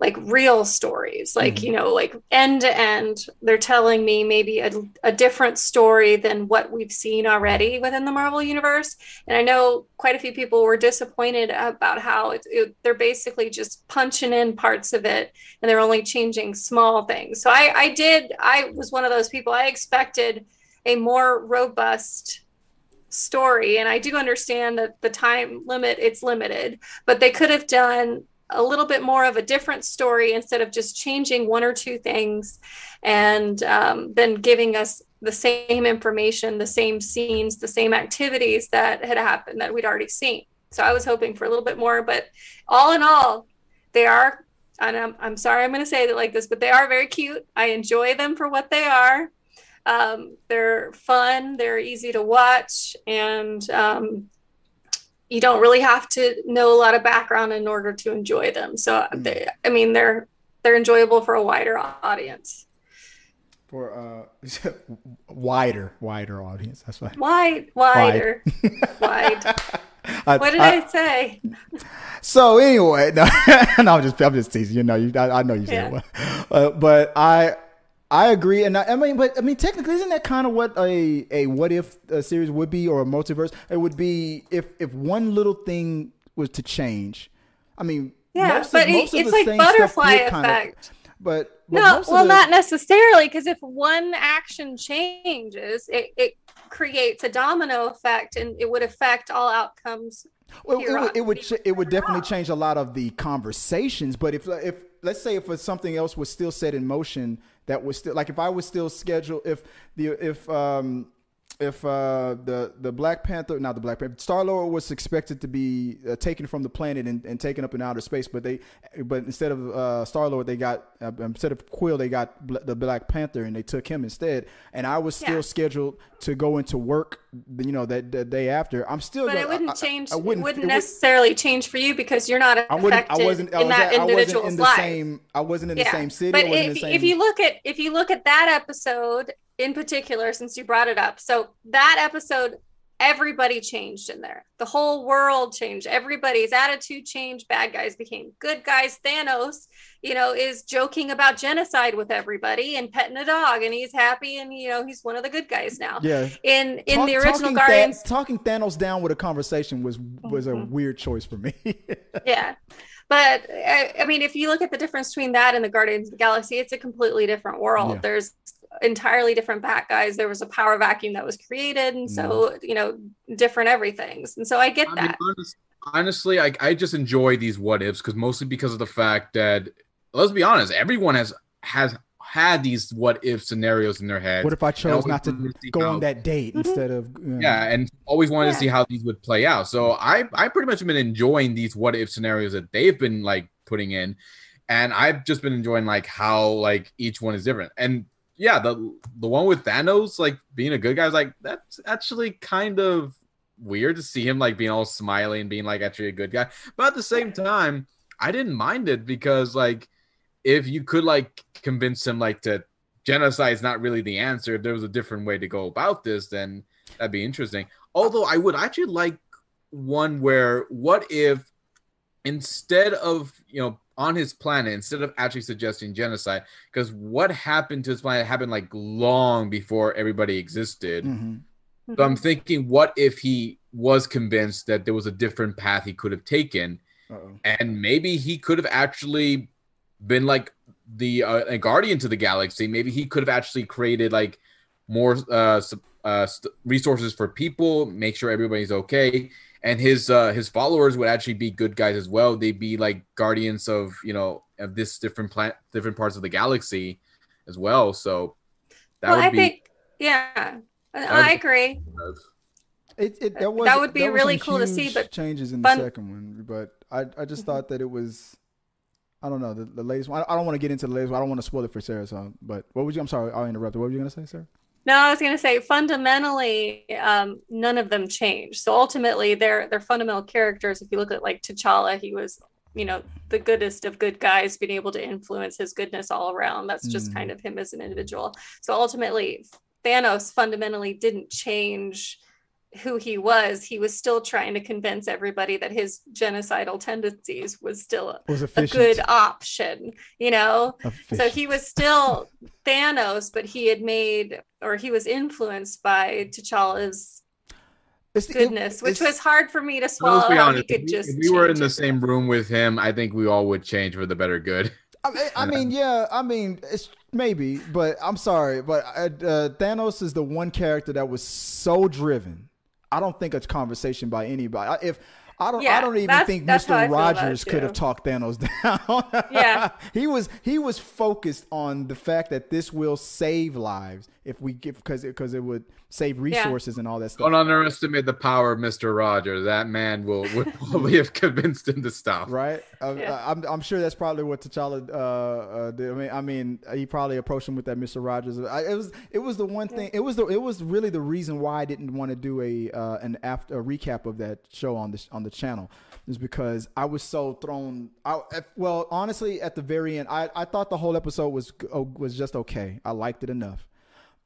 like real stories like mm-hmm. you know like end to end they're telling me maybe a, a different story than what we've seen already within the marvel universe. And i know quite a few people were disappointed about how it, it, they're basically just punching in parts of it and they're only changing small things. So i i did i was one of those people i expected a more robust story. And i do understand that the time limit it's limited but they could have done a little bit more of a different story instead of just changing one or two things and um, then giving us the same information the same scenes the same activities that had happened that we'd already seen. So i was hoping for a little bit more but all in all they are and i'm, I'm sorry i'm going to say it like this but they are very cute. I enjoy them for what they are. Um, they're fun, they're easy to watch, and um, you don't really have to know a lot of background in order to enjoy them. So, mm. they, I mean, they're they're enjoyable for a wider audience. For uh, wider, wider audience. That's why. Wide, wider, wide. I, what did I, I, say? So anyway, no, no, I'm just I'm just teasing. You know, you, I, I know you said yeah. uh, but I I agree, and I, I, mean, but I mean, technically, isn't that kind of what a a what if a series would be, or a multiverse? It would be if if one little thing was to change. I mean, yeah, but of, it's like butterfly effect. Of, but, but no, well, the, not necessarily, because if one action changes, it, it creates a domino effect, and it would affect all outcomes. Well, it, would, it would it would definitely change a lot of the conversations. But if if let's say if something else was still set in motion that was still like if I was still scheduled if the if um if uh, the the Black Panther, not the Black Panther, Star Lord was expected to be uh, taken from the planet and, and, taken up in outer space, but they, but instead of uh, Star Lord, they got uh, instead of Quill, they got the Black Panther, and they took him instead. And I was still yeah. scheduled to go into work, you know, that the day after. I'm still, but gonna, it wouldn't change. I, I wouldn't, it wouldn't it necessarily would, change for you because you're not affected I, I wasn't, I in was that at, individual's in the life. Same, I wasn't in yeah. the same city. But if, same... if you look at if you look at that episode in particular, since you brought it up. So that episode, everybody changed in there. The whole world changed. Everybody's attitude changed. Bad guys became good guys. Thanos, you know, is joking about genocide with everybody and petting a dog, and he's happy, and you know, he's one of the good guys now. Yeah. In in Talk, the original Guardians, Th- talking Thanos down with a conversation was was mm-hmm. a weird choice for me. yeah. But I, I, mean, if you look at the difference between that and the Guardians of the Galaxy, it's a completely different world. Yeah. There's entirely different bat guys. There was a power vacuum that was created, and so mm. you know, different everythings. And so I get I that. Mean, honestly, I, I just enjoy these what ifs because mostly because of the fact that let's be honest, everyone has has had these what if scenarios in their head. What if I chose not to go how, on that date mm-hmm. instead of you know. yeah, and always wanted yeah. to see how these would play out. So I I pretty much have been enjoying these what if scenarios that they've been like putting in, and I've just been enjoying like how like each one is different. And yeah, the the one with Thanos like being a good guy is like that's actually kind of weird to see him like being all smiley and being like actually a good guy. But at the same time, I didn't mind it because like if you could like convince him like to genocide is not really the answer, if there was a different way to go about this, then that'd be interesting. Although I would actually like one where what if instead of you know on his planet instead of actually suggesting genocide because what happened to his planet happened like long before everybody existed mm-hmm. so i'm thinking what if he was convinced that there was a different path he could have taken Uh-oh. and maybe he could have actually been like the uh, a guardian to the galaxy. Maybe he could have actually created like more uh, uh, resources for people, make sure everybody's okay, and his uh, his followers would actually be good guys as well. They'd be like guardians of you know of this different plant, different parts of the galaxy as well. So that well, would I be. think, yeah, I, would I be- agree. It, it, that, was, That would be there was really cool to see, but changes in the second one. But I, I just Mhm. thought that it was, I don't know, the, the latest one. I, I don't want to get into the latest one. I don't want to spoil it for Sarah. So, but what would you? I'm sorry, I'll interrupt. What were you gonna say, Sarah? No, I was going to say fundamentally, um, none of them changed. So ultimately, they're they're fundamental characters. If you look at like T'Challa, he was you know the goodest of good guys, being able to influence his goodness all around. That's just Mm. kind of him as an individual. So ultimately, Thanos fundamentally didn't change who he was. He was still trying to convince everybody that his genocidal tendencies was still a, Was a good option. You know, so he was still Thanos, but he had made or he was influenced by T'Challa's It's- it- goodness, which was hard for me to Let's swallow. be honest. he If could we, if we were in the it. same room with him, I think we all would change for the better good. I mean, I mean, yeah, I mean, it's maybe, but I'm sorry, but uh, uh, Thanos is the one character that was so driven. I don't think it's conversation by anybody. I- If I don't, I don't even think that's how I Mr. feel about it, Rogers could have talked Thanos down. Yeah. he was he was focused on the fact that this will save lives if we give because because it would save resources and all that stuff. Don't underestimate the power of Mr. Rogers. That man will would probably have convinced him to stop. Right, uh, Yeah. uh, I'm, I'm sure that's probably what T'Challa uh, uh, did. I mean, I mean, he probably approached him with that Mr. Rogers. I, it was, it was the one thing. It was the, it was really the reason why I didn't want to do a uh, an after a recap of that show on this on the channel, is because I was so thrown. I, well, honestly, at the very end, I, I thought the whole episode was oh, was just okay. I liked it enough.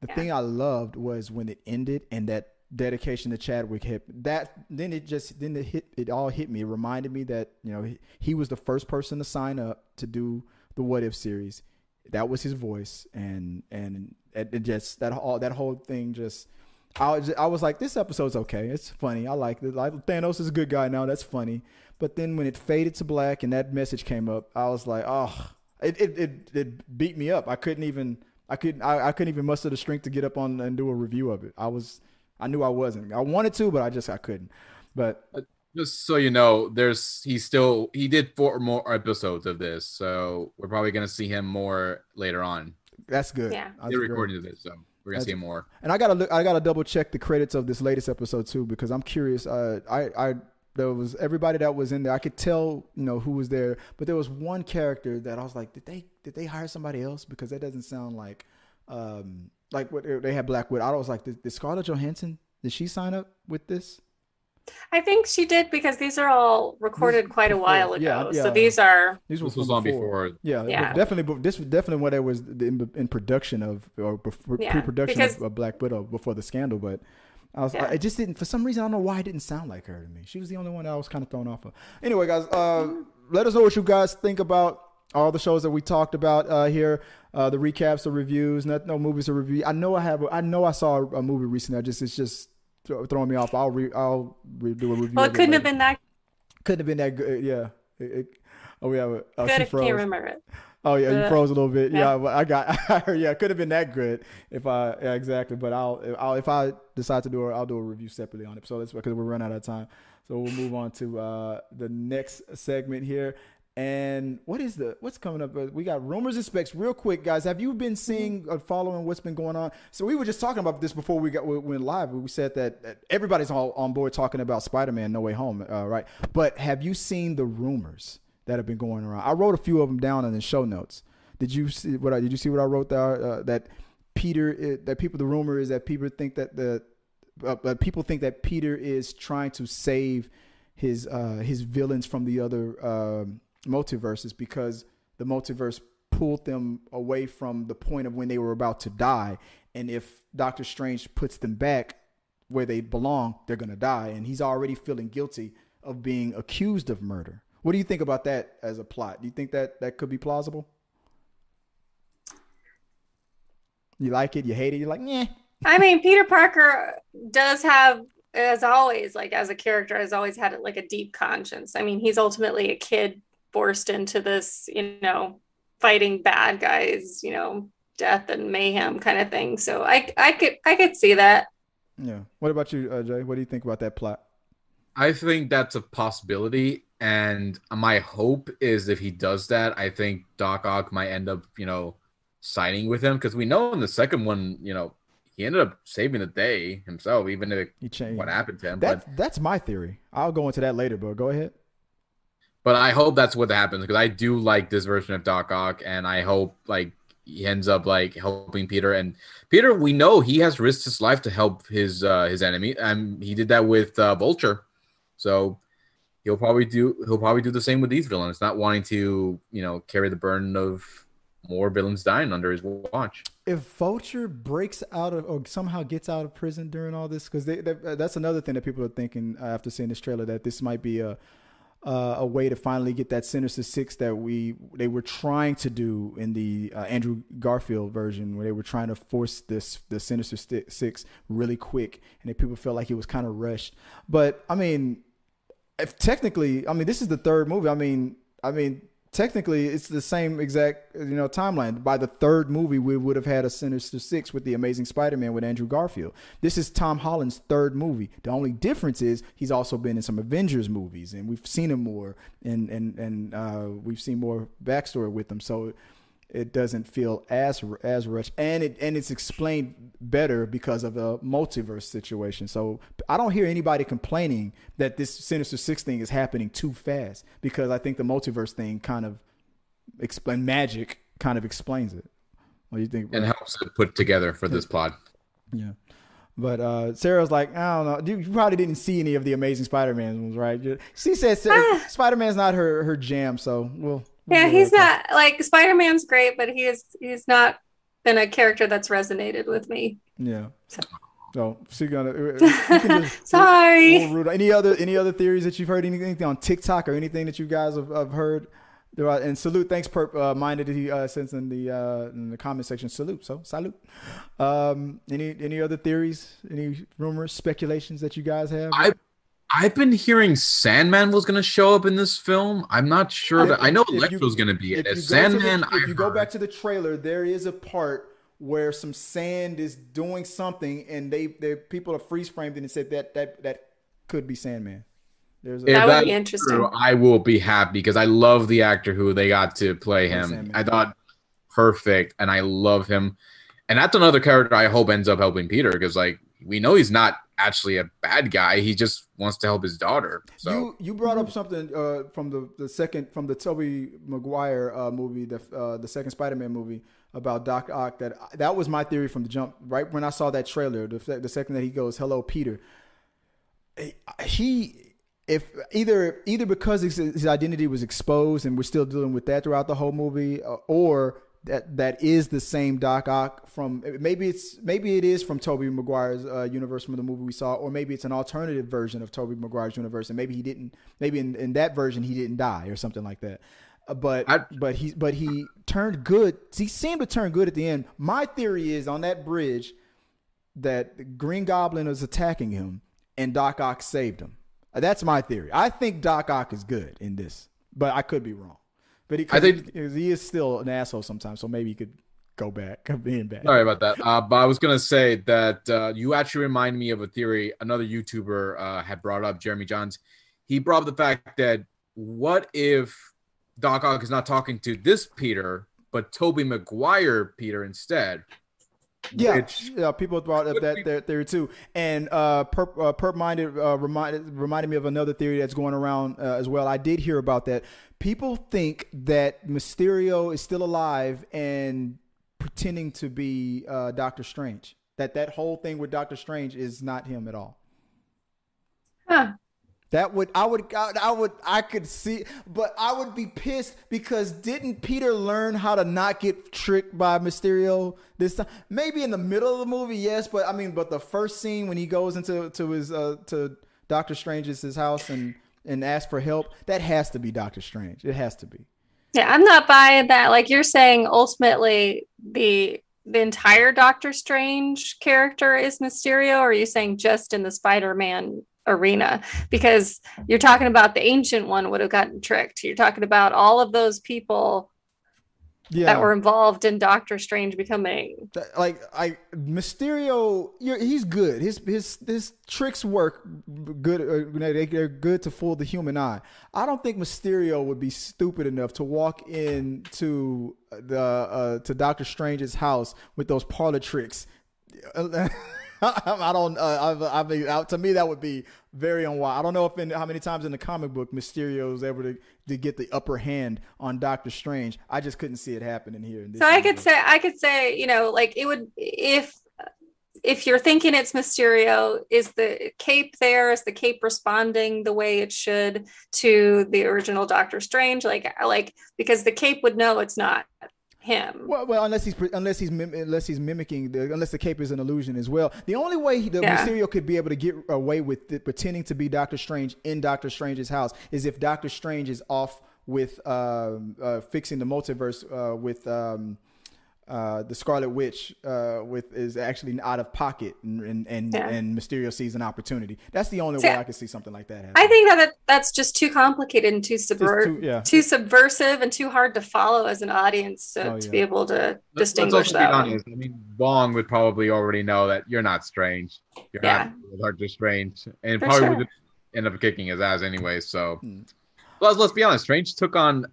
The Yeah. thing I loved was when it ended and that dedication to Chadwick hit that then it just then it hit it all hit me. It reminded me that, you know, he, he was the first person to sign up to do the what if series. That was his voice and and it, just that all that whole thing just I was I was like this episode's okay. It's funny. I like it. Like Thanos is a good guy now. That's funny. But then when it faded to black and that message came up, I was like, "Oh, it it it, it beat me up. I couldn't even I couldn't I, I couldn't even muster the strength to get up on and do a review of it. I was I knew I wasn't. I wanted to, but I just I couldn't. But Just so you know, there's he still he did four more episodes of this, so we're probably gonna see him more later on. that's good. Yeah. That's They're great. recording this, so we're gonna That's- see him more. And I gotta look. I gotta double check the credits of this latest episode too because I'm curious. Uh, I I there was everybody that was in there. I could tell you know who was there, but there was one character that I was like, did they did they hire somebody else? Because that doesn't sound like um like what they had Black Widow. I was like, did, did Scarlett Johansson did she sign up with this? I think she did because these are all recorded quite a before. while ago. Yeah, yeah. So these are These This from was on before. Yeah, Yeah. definitely. but This was definitely when it was in, in production of or before, Yeah, pre-production because- of, of Black Widow before the scandal. But I was, Yeah. I, just didn't. For some reason, I don't know why it didn't sound like her to me. She was the only one that I was kind of thrown off of. Anyway, guys, uh, let us know what you guys think about all the shows that we talked about uh, here. Uh, the recaps, the reviews, not no movies to review. I know I have. I know I saw a, movie recently. I just it's just throw- throwing me off. I'll re, I'll re, do a review. well, it couldn't have been that Couldn't have been that good. Yeah. It, it, oh, we have a. Oh, good. she I froze. can't remember it. Oh yeah, you froze a little bit. Yeah, yeah. I got. Yeah, it could have been that good if I yeah, exactly. But I'll, I'll if I decide to do it, I'll do a review separately on it. So that's because we're running out of time. So we'll move on to uh, the next segment here. And what is the what's coming up? We got rumors and specs. Real quick, guys, have you been seeing uh, following what's been going on? So we were just talking about this before we got we went live. We said that everybody's all on board talking about Spider-Man No Way Home, uh, right? But have you seen the rumors that have been going around? I wrote a few of them down in the show notes. Did you see what I did? You see what I wrote there? Uh, that Peter, uh, that people. The rumor is that people think that the uh, people think that Peter is trying to save his uh, his villains from the other um, multiverses because the multiverse pulled them away from the point of when they were about to die, and if Doctor Strange puts them back where they belong, they're gonna die, and he's already feeling guilty of being accused of murder. What do you think about that as a plot? Do you think that that could be plausible? You like it? You hate it? You're like, yeah. I mean, Peter Parker does have as always, like as a character, has always had like a deep conscience. I mean, he's ultimately a kid forced into this, you know, fighting bad guys, you know, death and mayhem kind of thing. So I I could I could see that. Yeah. What about you, uh, Jay? What do you think about that plot? I think that's a possibility, and my hope is if he does that, I think Doc Ock might end up, you know, siding with him because we know in the second one, you know, he ended up saving the day himself, even if He changed. what happened to him. That, but that's my theory. I'll go into that later, but go ahead. But I hope that's what happens because I do like this version of Doc Ock, and I hope like he ends up like helping Peter. And Peter, we know he has risked his life to help his uh, his enemy, and he did that with uh, Vulture. So he'll probably do he'll probably do the same with these villains, not wanting to you know carry the burden of more villains dying under his watch. If Vulture breaks out of or somehow gets out of prison during all this, because that's another thing that people are thinking uh, after seeing this trailer that this might be a uh, a way to finally get that Sinister Six that we they were trying to do in the uh, Andrew Garfield version, where they were trying to force this the Sinister Six really quick, and people felt like it was kind of rushed. But I mean, if technically, I mean, this is the third movie. I mean, I mean, technically, it's the same exact you know timeline. By the third movie, we would have had a Sinister Six with the Amazing Spider-Man with Andrew Garfield. This is Tom Holland's third movie. The only difference is he's also been in some Avengers movies, and we've seen him more, and and and uh, we've seen more backstory with him. So it doesn't feel as as rushed, and it and it's explained better because of the multiverse situation. So I don't hear anybody complaining that this Sinister Six thing is happening too fast because I think the multiverse thing kind of explain magic kind of explains it. What do you think? and bro? helps it put together for this plot. Yeah. But uh, Sarah's like, I don't know. You you probably didn't see any of the Amazing Spider-Man ones, right? She said Ah. Spider-Man's not her her jam, so we'll. We'll Yeah, go he's with that. not like Spider Man's great, but he is he's not been a character that's resonated with me. Yeah. So- So she's gonna. uh, You just, Sorry. we'll root- any other any other theories that you've heard? Anything on TikTok or anything that you guys have, have heard? There are, and salute. Thanks, Perp. Uh, minded that he uh, sends in the uh, in the comment section. Salute. So salute. Um, any any other theories? Any rumors, speculations that you guys have? I I've been hearing Sandman was going to show up in this film. I'm not sure that I know If you- Electro's going to be in it. you go to Sandman. the, I if you go heard. back to the trailer, there is a part where some sand is doing something, and they the people are freeze framed and it said that that that could be Sandman. There's a, If That would be interesting. true, I will be happy because I love the actor who they got to play him. Sandman. I thought perfect, and I love him. And that's another character I hope ends up helping Peter because, like, we know he's not actually a bad guy. He just wants to help his daughter. So You you brought up something uh, from the, the second from the Tobey Maguire uh, movie, the uh, the second Spider Man movie about Doc Ock. That that was my theory from the jump. Right when I saw that trailer, the, the second that he goes, "Hello, Peter," he if either either because his, his identity was exposed and we're still dealing with that throughout the whole movie, uh, or that that is the same Doc Ock from maybe it's maybe it is from Tobey Maguire's uh, universe from the movie we saw, or maybe it's an alternative version of Tobey Maguire's universe, and maybe he didn't maybe in, in that version he didn't die or something like that. Uh, but I- but he but he turned good. He seemed to turn good at the end. My theory is on that bridge that Green Goblin was attacking him and Doc Ock saved him. That's my theory. I think Doc Ock is good in this, but I could be wrong. But he, I think- he, is still an asshole sometimes, so maybe he could go back being bad. Sorry about that. Uh, but I was gonna say that uh, you actually remind me of a theory another YouTuber uh, had brought up, Jeremy Jahns. He brought up the fact that what if Doc Ock is not talking to this Peter, but Tobey Maguire Peter instead? Yeah, Which- yeah. People brought up that their theory too, and uh, perp, uh, perp minded uh, reminded reminded me of another theory that's going around uh, as well. I did hear about that. People think that Mysterio is still alive and pretending to be uh, Doctor Strange. That that whole thing with Doctor Strange is not him at all. That would I would I, would I could see, but I would be pissed because didn't Peter learn how to not get tricked by Mysterio this time? Maybe in the middle of the movie, yes, but I mean, but the first scene when he goes into to his uh, to Doctor Strange's his house and and asks for help, that has to be Doctor Strange. It has to be. Yeah, I'm not buying that. Like you're saying, ultimately the the entire Doctor Strange character is Mysterio, or are you saying just in the Spider-Man arena? Because you're talking about the ancient one would have gotten tricked. You're talking about all of those people Yeah. that were involved in Doctor Strange becoming. Like I Mysterio, you're, he's good. His his his tricks work good. Uh, they, they're good to fool the human eye. I don't think Mysterio would be stupid enough to walk into the uh, to Doctor Strange's house with those parlor tricks. I don't. Uh, I, I mean, uh, to me, that would be very unwise. I don't know if in how many times in the comic book Mysterio was able to, to get the upper hand on Doctor Strange. I just couldn't see it happening here. In this So I could say, I could say, you know, like it would if if you're thinking it's Mysterio, is the cape there? Is the cape responding the way it should to the original Doctor Strange? Like, like because the cape would know it's not him. Well, well, unless he's unless he's mim- unless he's mimicking the unless the cape is an illusion as well. The only way he, the Yeah. Mysterio could be able to get away with the, pretending to be Doctor Strange in Doctor Strange's house is if Doctor Strange is off with um, uh, fixing the multiverse uh, with um, uh, the Scarlet Witch uh, with is actually out of pocket and and and, Yeah. and Mysterio sees an opportunity. That's the only See, way I could see something like that happen. I think that that- that's just too complicated and too It's subver- too- yeah. too subversive and too hard to follow as an audience to, Oh, to be able to Let's, let's distinguish also that. one. honest. I mean, Wong would probably already know that you're not strange. You're Yeah. not Doctor Strange, and For probably sure. would end up kicking his ass anyway. So, Hmm. let's let's be honest. Strange took on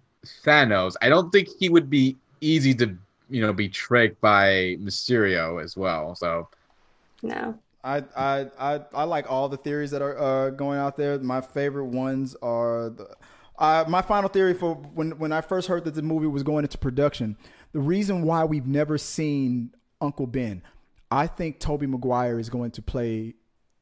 Thanos. I don't think he would be easy to you know be tricked by Mysterio as well. So, No. I, I I I like all the theories that are uh, going out there. My favorite ones are the. Uh, my final theory for when when I first heard that the movie was going into production, the reason why we've never seen Uncle Ben, I think Tobey Maguire is going to play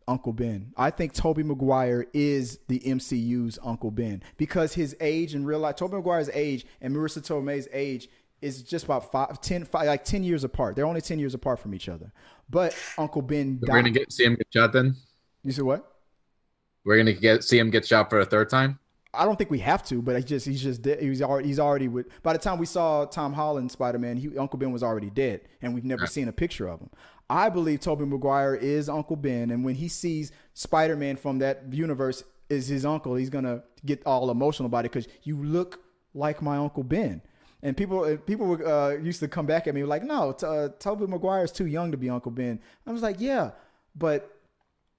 Uncle Ben. I think Tobey Maguire is the MCU's Uncle Ben because his age in real life, Tobey Maguire's age and Marisa Tomei's age is just about five, 10, five, like 10 years apart. They're only 10 years apart from each other. But Uncle Ben we're gonna get see him get shot. Then You see what? we're gonna get see him get shot for a third time. I don't think we have to, but he's just he's just dead. He's already he's already with. By the time we saw Tom Holland Spider Man, he Uncle Ben was already dead, and we've never Right. seen a picture of him. I believe Tobey Maguire is Uncle Ben, and when he sees Spider Man from that universe is his uncle, he's gonna get all emotional about it because you look like my Uncle Ben. And people uh, people uh, used to come back at me like, no, t- uh, Tobey Maguire is too young to be Uncle Ben. I was like, yeah, but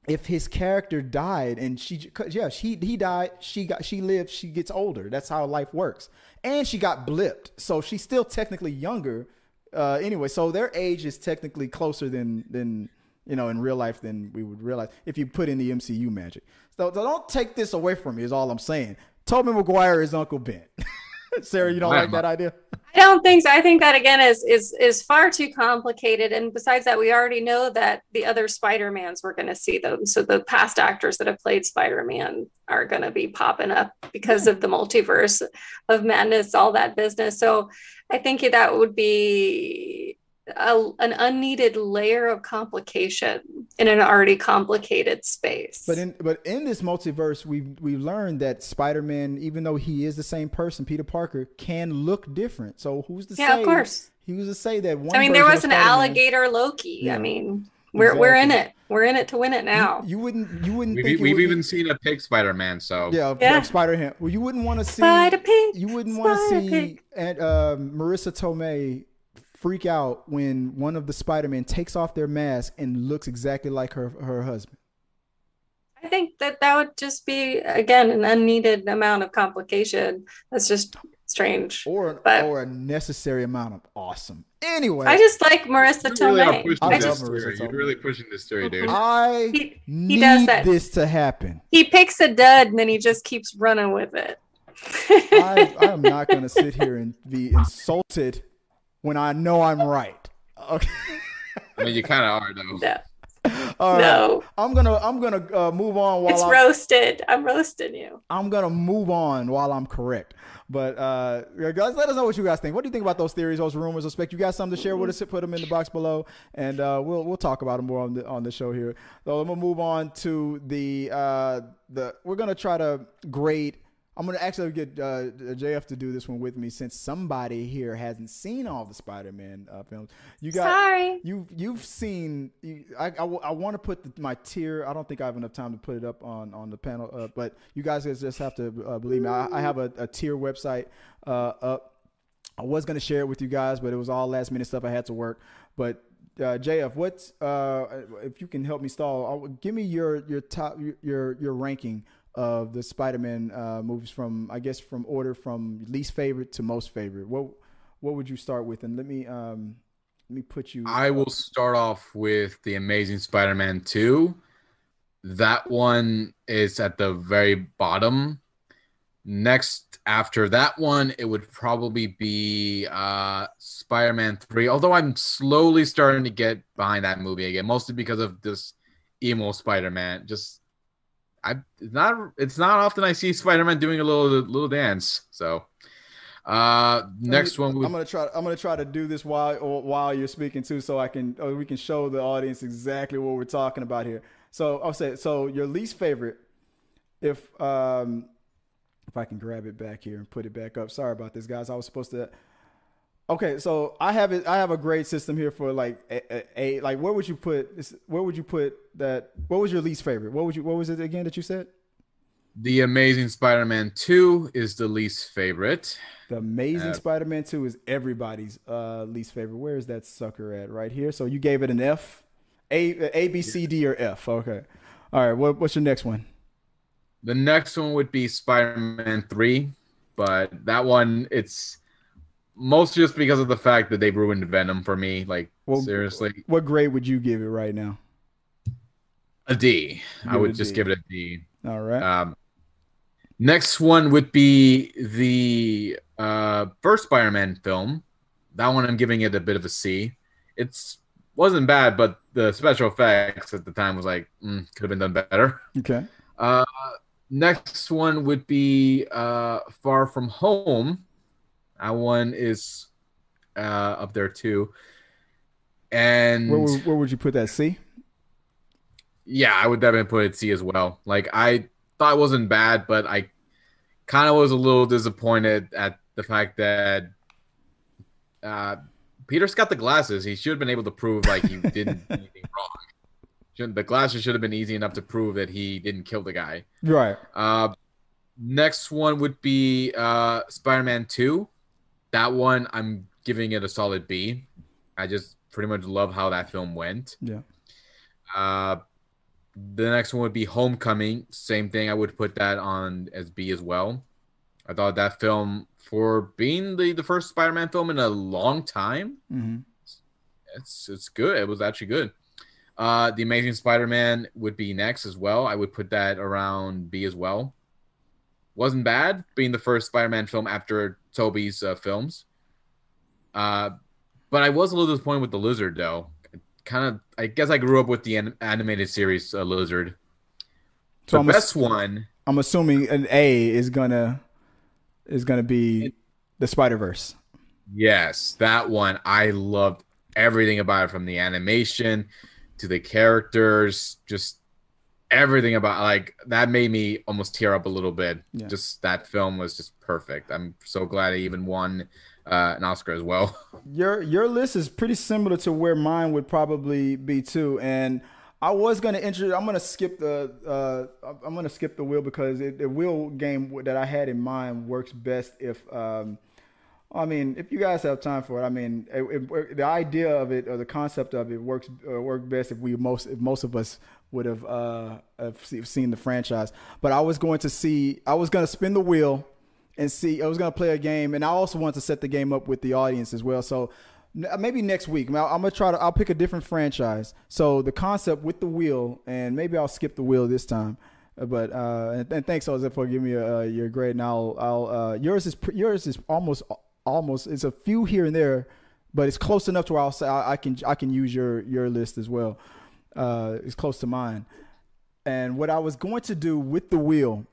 if his character died and she yeah she he died she got she lived she gets older. That's how life works. And she got blipped. So she's still technically younger uh anyway. So their age is technically closer than than you know in real life than we would realize if you put in the MCU magic. So, so don't take this away from me is all I'm saying. Tobey Maguire is Uncle Ben Sarah you don't like that idea I don't think so. I think that again is is is far too complicated. And besides that, we already know that the other Spider-Mans we're gonna see them. So the past actors that have played Spider-Man are gonna be popping up because of the multiverse of madness, all that business. So I think that would be a, an unneeded layer of complication in an already complicated space. But in but in this multiverse, we we learned that Spider Man, even though he is the same person, Peter Parker, can look different. So who's to yeah, say? of course. He was to say that one? I mean, there was an Spider-Man- alligator Loki. Yeah. I mean, we're we're in it. We're in it to win it now. You, you wouldn't. You wouldn't. We've, think we've would even be- seen a pig Spider-Man. So Yeah, Yeah. Spider Ham. Well, you wouldn't want to see. Spider Pig. You wouldn't want to see Spider-Pig. and, um, Marisa Tomei freak out when one of the Spider Men takes off their mask and looks exactly like her her husband. I think that that would just be again an unneeded amount of complication. That's just strange. Or But- or a necessary amount of awesome. Anyway, I just like Marisa you really Tomei. I I just Marisa theory. You're really pushing this story, dude. Mm-hmm. I he, need does that. this to happen. he picks a dud and then he just keeps running with it. I, I am not going to sit here and be insulted when I know I'm right. Okay. I mean, you kind of are though. no, All right. no, I'm gonna I'm gonna uh, move on while it's I'm, roasted. I'm roasting you. I'm gonna move on while I'm correct. But uh, yeah, guys, let us know what you guys think. What do you think about those theories, those rumors? I expect you guys something to share with us. Put them in the box below, and uh, we'll we'll talk about them more on the on the show here. So I'm gonna move on to the uh, the we're gonna try to grade I'm gonna actually get uh, JF to do this one with me since somebody here hasn't seen all the Spider-Man uh, films. You got Sorry. you you've seen. You, I I, I want to put the, my tier. I don't think I have enough time to put it up on on the panel, uh, but you guys just have to uh, believe me. I, I have a, a tier website uh, up. I was gonna share it with you guys, but it was all last minute stuff. I had to work, but. Uh, JF, what's uh, if you can help me stall? I'll, give me your your top your your ranking of the Spider-Man uh, movies from I guess from order from least favorite to most favorite. What what would you start with? And let me um let me put you. I will start off with the Amazing Spider-Man two. That one is at the very bottom. Next, after that one, it would probably be uh, Spider-Man three. Although I'm slowly starting to get behind that movie again, mostly because of this emo Spider-Man. Just I it's not it's not often I see Spider-Man doing a little little dance. So uh next one I'm gonna try I'm gonna try to do this while while you're speaking too so I can we can show the audience exactly what we're talking about here. So I'll say so your least favorite if um if I can grab it back here and put it back up. Sorry about this guys. I was supposed to Okay, so I have it. I have a grade system here for like a, a, a like. Where would you put? This, where would you put that? What was your least favorite? What would you? What was it again that you said? The Amazing Spider-Man Two is the least favorite. The Amazing uh, Spider-Man Two is everybody's uh, least favorite. Where is that sucker at? Right here. So you gave it an F, A, A, B, C, D, or F. Okay. All right. What, what's your next one? The next one would be Spider-Man Three, but that one it's mostly just because of the fact that they ruined Venom for me. Like well, seriously, what grade would you give it right now? A D. I would just D. give it a D. All right. Um, next one would be the uh, first Spider-Man film. That one I'm giving it a bit of a C. It's wasn't bad, but the special effects at the time was like mm, could have been done better. Okay. Uh, next one would be uh, Far From Home. That one is uh, up there too. And where, where would you put that? C. Yeah, I would definitely put it C as well. Like I thought it wasn't bad, but I kind of was a little disappointed at the fact that uh, Peter's got the glasses. He should have been able to prove like he didn't do anything wrong. Shouldn't, the glasses should have been easy enough to prove that he didn't kill the guy. Right. Uh, next one would be uh, Spider-Man Two that one I'm giving it a solid B. I just pretty much love how that film went. Yeah. Uh, the next one would be Homecoming. Same thing. I would put that on as B as well. I thought that film, for being the, the first Spider-Man film in a long time, mm-hmm. it's it's good. It was actually good. Uh, the Amazing Spider-Man would be next as well. I would put that around B as well wasn't bad, being the first Spider-Man film after Tobey's uh, films. Uh, but I was a little disappointed with the Lizard, though. Kind of, I guess I grew up with the an- animated series uh, Lizard. So the I'm best ass- one. I'm assuming an A is gonna is gonna be the Spider Verse. Yes, that one. I loved everything about it, from the animation to the characters, just everything about like that made me almost tear up a little bit. Yeah. Just that film was just perfect. I'm so glad I even won uh, an Oscar as well. Your your list is pretty similar to where mine would probably be too, and. I was gonna introduce. I'm gonna skip the. Uh, I'm gonna skip the wheel because it, the wheel game that I had in mind works best if. Um, I mean, if you guys have time for it, I mean, it, it, the idea of it or the concept of it works uh, best if we most if most of us would have uh have seen the franchise. But I was going to see I was going to spin the wheel and see I was to play a game and I also want to set the game up with the audience as well. So maybe next week I'm gonna try to I'll pick a different franchise. So the concept with the wheel and maybe I'll skip the wheel this time. But uh, and, thanks Jose for giving me uh, your grade. And I'll, I'll uh, yours is yours is almost almost it's a few here and there, but it's close enough to where I'll say I, I can I can use your your list as well uh, is close to mine. And what I was going to do with the wheel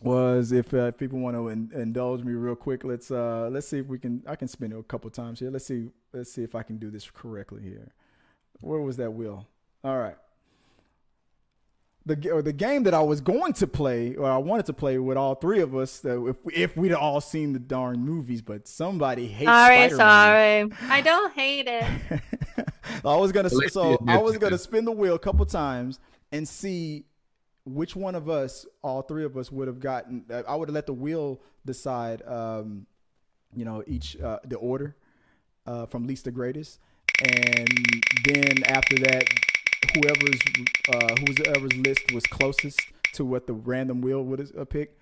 was, if uh, people want to in, indulge me real quick, let's uh, let's see if we can. I can spin it a couple times here. Let's see. Let's see if I can do this correctly here. Where was that wheel? All right. the or the game that I was going to play or I wanted to play with all three of us uh, if if we'd all seen the darn movies, but somebody hates Sorry, Spider-Man. sorry. I don't hate it. I was gonna At so I was gonna spin the wheel a couple times and see which one of us, all three of us, would have gotten. uh, I would have let the wheel decide. Um, you know, each uh, the order uh, from least to greatest, and then after that, whoever's uh, whoever's list was closest to what the random wheel would have picked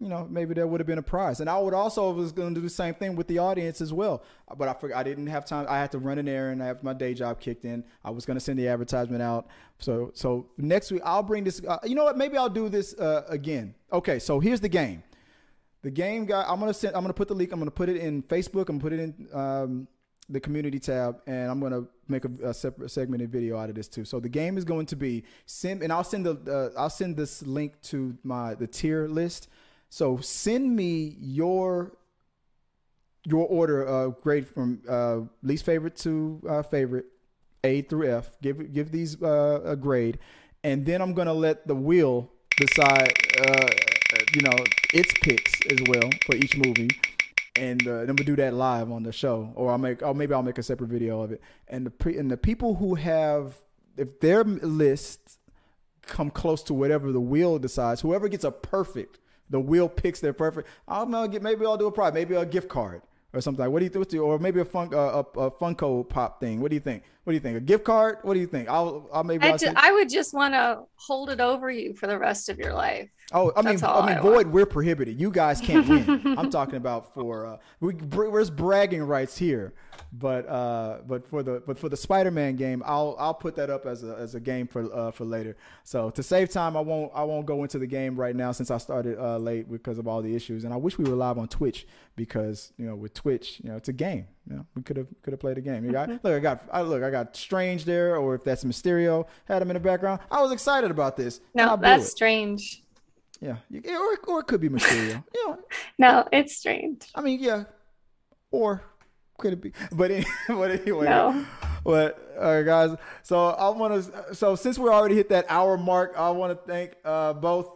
you know, maybe there would have been a prize. And I would also was going to do the same thing with the audience as well. But I forgot I didn't have time. I had to run an errand. I have my day job kicked in. I was going to send the advertisement out. So so next week I'll bring this. Uh, you know what? Maybe I'll do this uh, again. Okay. So here's the game. The game guy. I'm gonna send. I'm gonna put the link. I'm gonna put it in Facebook. I'm gonna put it in um, the community tab, and I'm gonna make a, a separate segmented video out of this too. So the game is going to be send, and I'll send the uh, I'll send this link to my the tier list. So send me your your order uh, grade from uh, least favorite to uh, favorite, A through F. Give give these uh, a grade, and then I'm gonna let the wheel decide. Uh, you know its picks as well for each movie, and uh, then we'll do that live on the show, or I'll make, or maybe I'll make a separate video of it. And the pre, and the people who have, if their list come close to whatever the wheel decides, whoever gets a perfect, the wheel picks their perfect. I'll maybe I'll do a prize, maybe a gift card or something. What do you think? Or maybe a fun, uh, a, a Funko Pop thing. What do you think? What do you think? A gift card? What do you think? I'll, I'll maybe. I, I'll ju- I would just want to hold it over you for the rest of your life. Oh, I mean, That's I mean, I void. We're prohibited. You guys can't win. I'm talking about for uh, we there's bragging rights here, but uh, but for the but for the Spider-Man game, I'll I'll put that up as a as a game for uh, for later. So to save time, I won't I won't go into the game right now since I started uh, late because of all the issues, and I wish we were live on Twitch because you know with Twitch, you know it's a game. You know we could have could have played a game. You got look, I got I look I got Strange there, or if that's Mysterio, had him in the background. I was excited about this. No, that's it. strange. Yeah, you- or or it could be Mysterio. know, No, it's strange. I mean, yeah, or could it be? But any- but anyway, No. but all right, guys. So I want to. So since we already hit that hour mark, I want to thank uh, both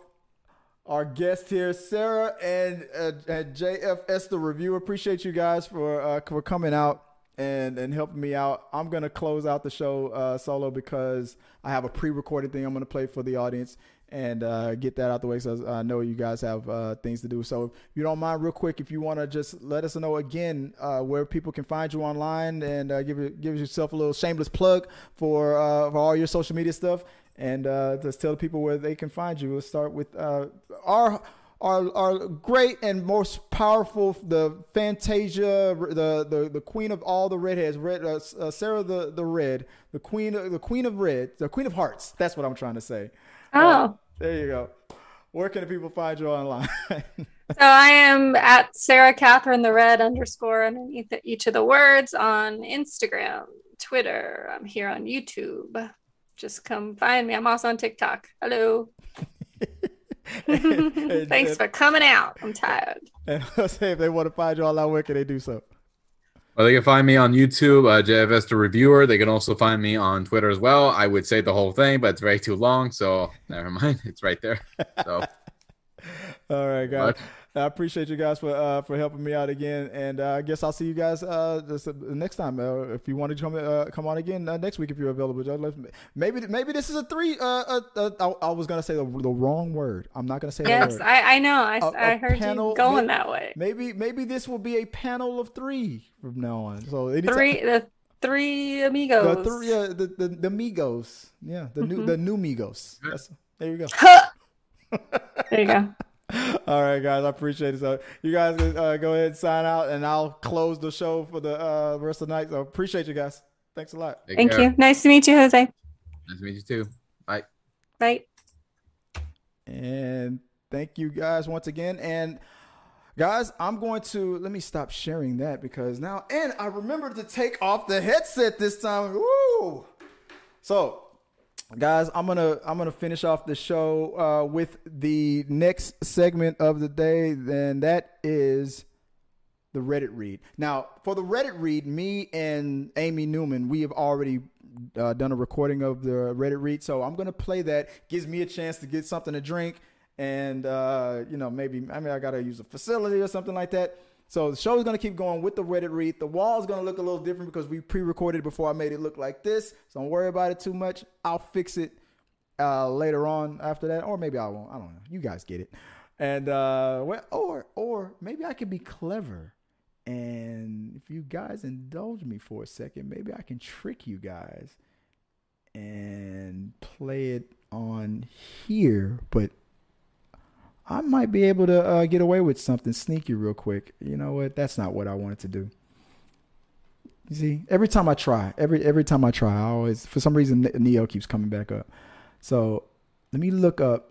our guests here, Sarah and, uh, and JFS the review. Appreciate you guys for uh, for coming out and and helping me out. I'm gonna close out the show uh, solo because I have a pre-recorded thing I'm gonna play for the audience and uh, get that out the way. So I know you guys have uh, things to do. So if you don't mind, real quick, if you want to just let us know again uh, where people can find you online and give give yourself a little shameless plug for for all your social media stuff and uh, just tell the people where they can find you. We'll start with uh, our. Our, our great and most powerful, the Fantasia, the, the the queen of all the redheads, red uh, uh, Sarah the the red, the queen of, the queen of red, the queen of hearts. That's what I'm trying to say. Oh, There you go. Where can the people find you online? so I am at Sarah Catherine the Red underscore underneath each of the words on Instagram, Twitter. I'm here on YouTube. Just come find me. I'm also on TikTok. Hello. And- Thanks and- for coming out. I'm tired. and I'll say if they want to find you online, where can they do so? Well, they can find me on YouTube, uh, JFS the Reviewer. They can also find me on Twitter as well. I would say the whole thing, but it's way too long, so never mind. It's right there. So All right, guys. What? I appreciate you guys for uh, for helping me out again, and uh, I guess I'll see you guys uh, this, next time. Uh, if you want to come uh, come on again uh, next week, if you're available, maybe maybe this is a three. Uh, uh, uh, I, I was gonna say the, the wrong word. I'm not gonna say that Yes. I, I know. I, A- I heard panel- you going may- that way. Maybe maybe this will be a panel of three from now on. So anytime, Three, the three amigos. the three the, the the Migos, yeah, the new the new Migos. That's, there you go. there you go. All right, guys, I appreciate it. So you guys uh, go ahead and sign out, and I'll close the show for the uh, rest of the night. So appreciate you guys. Thanks a lot. take Thank care. you. Nice to meet you, Jose. Nice to meet you too. Bye. Bye. And thank you guys once again. And guys, I'm going to let me stop sharing that because now, and I remembered to take off the headset this time. Woo! So, guys, I'm gonna I'm gonna finish off the show uh, with the next segment of the day. Then that is the Reddit read. Now, for the Reddit read, me and Amy Newman, we have already uh, done a recording of the Reddit read. So I'm gonna play that. Gives me a chance to get something to drink, and uh, you know maybe I mean I gotta use a facility or something like that. So the show is gonna keep going with the Reddit read. The wall is gonna look a little different because we pre-recorded before I made it look like this. So don't worry about it too much. I'll fix it uh, later on after that, or maybe I won't. I don't know. You guys get it. And uh, well, or or maybe I could be clever. And if you guys indulge me for a second, maybe I can trick you guys and play it on here. But I might be able to uh, get away with something sneaky real quick. You know what? That's not what I wanted to do. You see, every time I try, every every time I try, I always for some reason Neo keeps coming back up. So let me look up.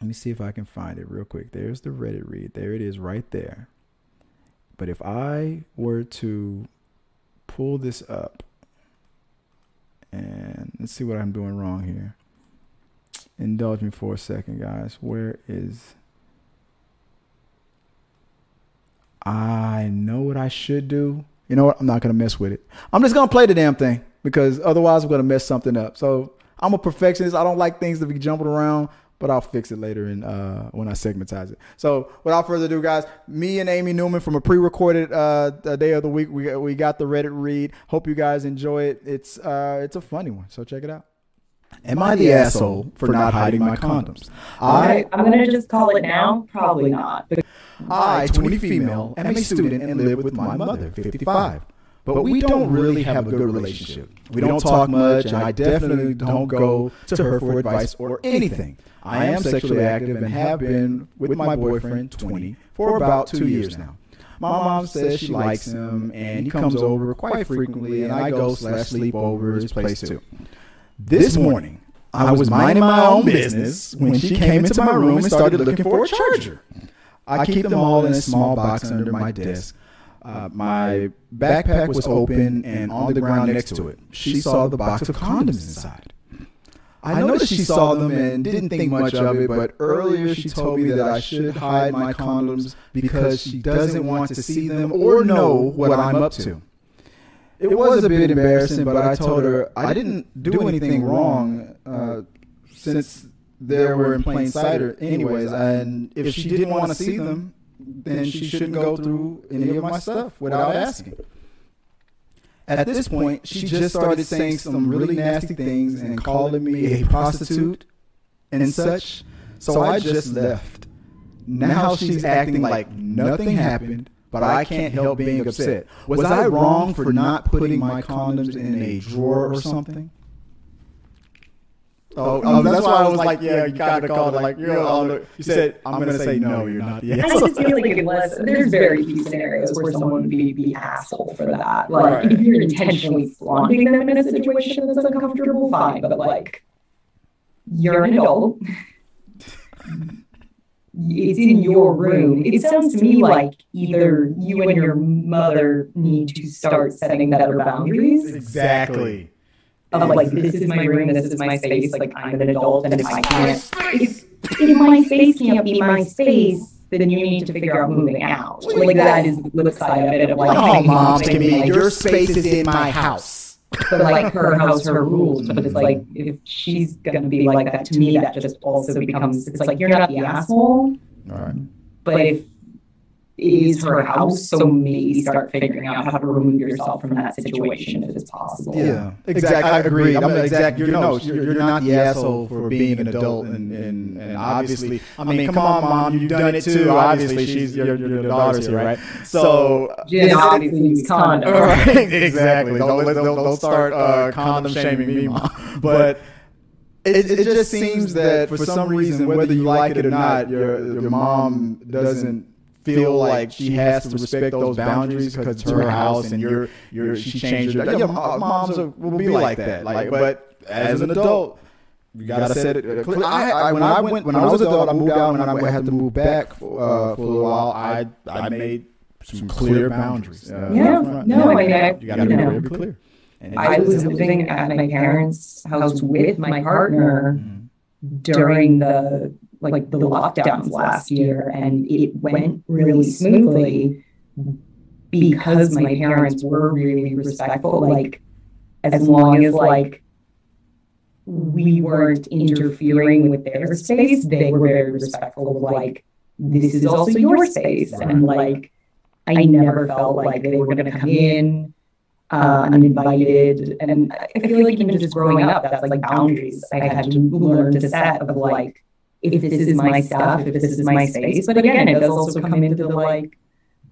Let me see if I can find it real quick. There's the Reddit read. There it is right there. But if I were to pull this up and let's see what I'm doing wrong here. Indulge me for a second, guys. Where is I know what I should do. You know what? I'm not gonna mess with it. I'm just gonna play the damn thing because otherwise I'm gonna mess something up. So I'm a perfectionist. I don't like things to be jumping around but I'll fix it later in uh, when I segmentize it. So without further ado, guys, me and Amy Newman from a pre-recorded uh, day of the week, we we got the Reddit read. Hope you guys enjoy it. It's uh, it's a funny one, so check it out. Am I the asshole for not hiding my condoms? I I'm gonna just call it now. Probably not. I, 20 female, am a student and live with my mother, 55 but we don't really have a good relationship. We don't talk much, and I definitely don't go to her for advice or anything. I am sexually active and have been with my boyfriend, 20, for about two years now. My mom says she likes him, and he comes over quite frequently, and I go slash sleep over his place too. This morning, I was minding my own business when she came into my room and started looking for a charger. I keep them all in a small box under my desk. Uh, my backpack was open and on the ground next to it. She saw the box of condoms inside. I noticed she saw them and didn't think much of it, but earlier she told me that I should hide my condoms because she doesn't want to see them or know what I'm up to. It was a bit embarrassing, but I told her I didn't do anything wrong uh, since they were in plain sight, anyways. And if she didn't want to see them, then she shouldn't go through any of my stuff without asking. At this point, she just started saying some really nasty things and calling me a prostitute and such. So I just left. Now she's acting like nothing happened, but I can't help being upset. Was I wrong for not putting my condoms in a drawer or something? Oh, oh, oh, that's, that's why I was like, yeah, you kind of called it like, you're on the, you said, I'm going to say, no, you're not the asshole. I just feel like unless, there's very few scenarios where someone would be the asshole for that. Like, right. if you're intentionally flaunting them in a situation that's uncomfortable, fine, but like, you're an adult. it's in your room. It sounds to me like either you and your mother need to start setting better boundaries. Exactly of like this is my room, this is my space. Like I'm an adult, and if I can't, if, if my space can't be my space, then you need to figure out moving out. Like that is the flip side of it. Of like, oh, mom, to me, like, your space is in my house. But like her house, her rules. But it's like if she's gonna be like that to me, that just also becomes it's like you're not the asshole. All right. But if is her house. So maybe start figuring out how to remove yourself from that situation if it's possible. Yeah, exactly. I agree. I'm exactly. You're, no, you're, you're not the asshole for being an adult, and, and, and obviously, I mean, come on, mom, you've done it too. Obviously, she's your, your daughter's here, right? So, Jen obviously use condom. Right, exactly. Don't, don't, don't start uh, condom shaming me, mom. But. It, it, just seems that for some reason, whether you like it or not, your your mom doesn't feel like she has to respect those boundaries because it's her house and you're you're she changed her. Yeah, moms will be like that. Like, but as an adult. You gotta, set it. Uh, I, I, when I went, when I was an adult, I moved out, and I had to move back for, uh, for a little while. I I made some clear boundaries. Uh, yeah, no, I mean, I, you gotta you know, be clear. And I was living at my parents' house with my partner mm-hmm. during the like the lockdowns last year, and it went really smoothly because my parents were really respectful. Like as long as like we weren't interfering with their space, they were very respectful of like, this is also your space. And like, I never felt like they were going to come in uh, uninvited. And I feel like even just growing up, that's like boundaries I had to learn to set of like, if this is my stuff, if this is my space. But again, it does also come into the like,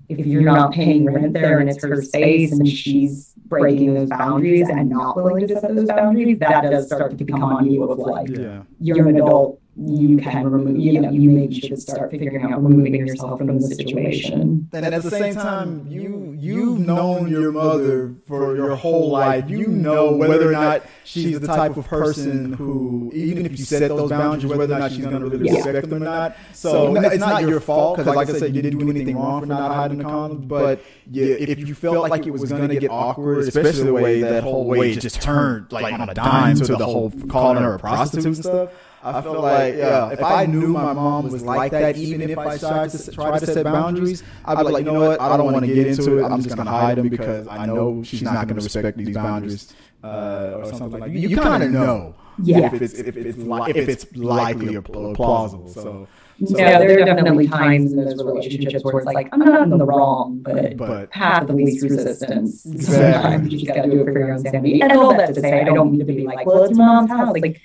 if you're not paying rent there and it's her space and she's breaking those boundaries and not willing to set those boundaries, that does start to become on you of like, Yeah. you're an adult, you can remove, you know, you maybe should start figuring out removing yourself from the situation. And at the same time, you you've known your mother for your whole life. You know whether or not she's the type of person who, even if you set those boundaries, whether or not she's going to really Yeah. respect them or not. So no, it's not your fault because, like I said, you didn't do anything wrong for not hiding the condoms. But you, if you felt like it was going to get awkward, especially the way that whole way just turned like on a dime to the whole calling her a prostitute and stuff. I felt like, yeah, if I knew my mom was like that, even if I tried to try to set boundaries, I'd be like, you know what, I don't want to get into it. I'm just going to hide them because I know she's not going to respect these boundaries uh, or something like that. You, you kind of know Yeah. if it's if it's li- if it's likely or pl- plausible. So, No, there are definitely times in those relationships where it's like, I'm not in the wrong, but but path of the least resistance. Exactly. Sometimes you just gotta do it for your own sanity. And all that to say, I don't mean to be like, well, it's your mom's house. Like,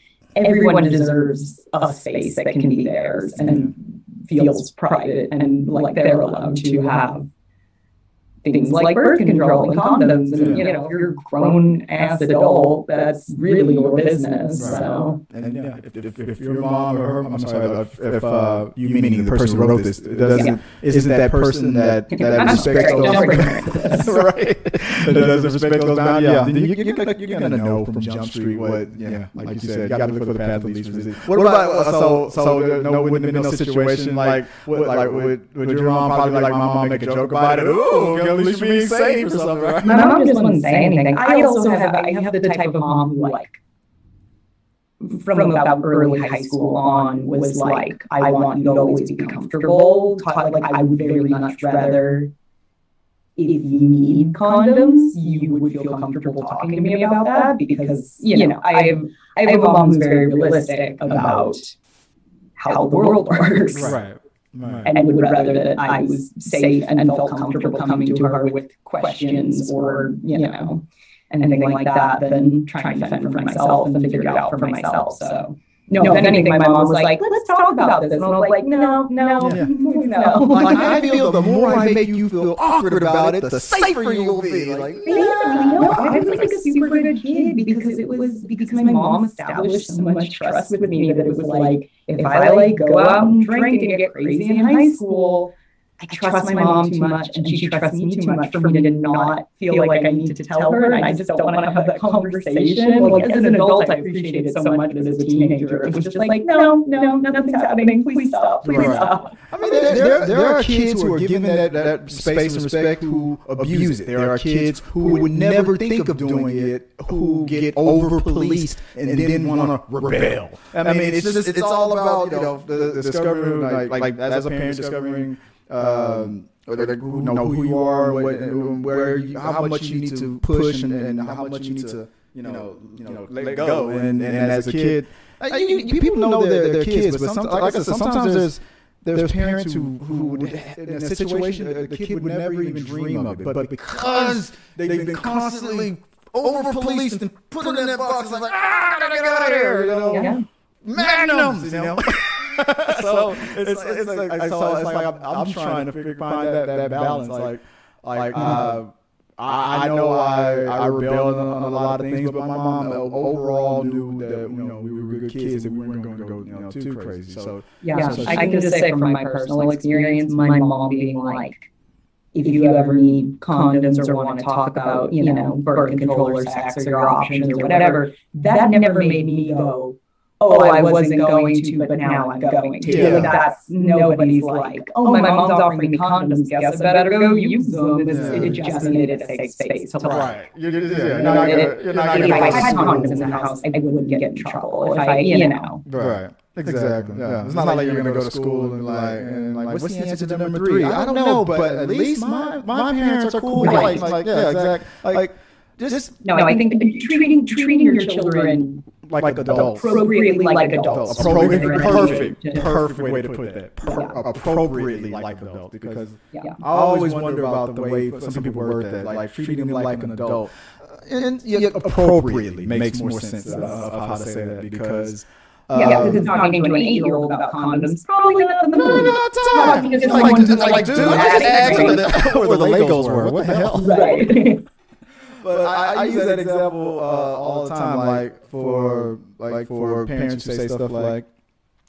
everyone deserves a space that can be theirs and feels private and like they're allowed to have things like birth control and condoms. And, you know, if you're grown ass adult, that's really your business. Right. So, And yeah, if, if, if your mom or her, I'm sorry, if, if uh, you meaning the person who wrote this, doesn't isn't that person that that I'm respects sorry, those don't bring her into this. right? That doesn't respect those boundaries. Yeah, then you, you're, gonna, you're gonna know from Jump Street what, yeah, like you said, you gotta look for the path of least resistance. What about uh, so so there, no wouldn't have been no situation like like would would your mom probably like my mom make a joke about it? Ooh, at least you're being safe or something, right? My mom just wouldn't say anything. I also have I have the type of mom who like from about early high school on was like I want you to always be comfortable. Taught like I would very much rather if you need condoms, you would feel comfortable talking to me about that because you know I have I have a mom who's very realistic about how the world works Right. Right. and would rather that I was safe and felt comfortable coming to her with questions or, you know, anything like that than trying to fend for myself and figure it out for myself. So, no, if anything, my mom was like, let's talk about this. And I was like, no, no, Yeah. no. Like I feel the more I make you feel awkward about it, the safer you will be. Like Basically, no, I was like a super good kid because it was because my mom established so much trust with me that it was like if I like go out and drink and get crazy in high school, I trust my mom too much and she trusts me too much for me to not feel like I need to tell her and I just don't want to have that conversation. Like as an adult, I appreciated it so much, but as a teenager, it was just like, no, no, no nothing's happening. Please stop. Please Right. stop. I mean, there, there, there are kids who are given that, that space and respect who abuse it. There are kids who would never think of doing it, who get over policed and then want to rebel. I mean, it's just it's all about you know the, discovering like, like as a parent discovering. Um, or like, who know who you are, what, and where you, how much you need to push, and, and how much you need to, you know, you know, let go. And, and as a kid, uh, you, you, people know they're, they're kids, but some, like I said, sometimes there's there's parents who, who would, in a situation, uh, the kid would never even dream of it. But because they've been constantly over policed and put in that box, it's like, ah, I gotta get out of here, you know? Yeah. Magnums, you know? so it's, it's, like, I saw, it's like I'm, I'm trying to figure, find that, that balance. Like, like, uh, I, I know I, I rebelled on, on a lot of things, but my mom overall knew that, you know, we were good kids and we weren't going to go, you know, too crazy. So, Yeah, So I can just say from my personal experience, my mom being like, if you ever need condoms or want to talk about, you know, birth control or sex or your options or whatever, that never made me go, Oh, oh, I wasn't going to, but now I'm going to. Yeah. Like that's nobody's like, oh, oh my mom's offering me condoms, guess I better go use them. It's, Yeah. It just needed a safe space. to Right. You're, you're, yeah, you're not gonna, you're not If I gonna had condoms in the house, I wouldn't get in trouble. If I, you know. Right. Exactly. Yeah. It's not like you're gonna go to school and like, and like, what's the answer to number three? I don't know, but at least my my parents are cool. Right. Like, like, yeah, exactly. Like, just No, I think treating treating your children like, like adults. appropriately like adults. Appropriately, perfect, Yeah. perfect way to put that. Per- Yeah. Appropriately like adults, because Yeah. I always wonder about the way some people word that, like treating them like an adult. And yet appropriately makes more sense of, of how to say that because. Yeah, uh, because it's talking to an eight-year-old about condoms. Probably not in the no, mood. no, it's not. It's It's like- like, it's it's like, like, dude, dude, I just that's asked great. where the, where the Legos were. What the hell? Right. But I, I use that example uh, all the time, like for like for parents who say stuff like,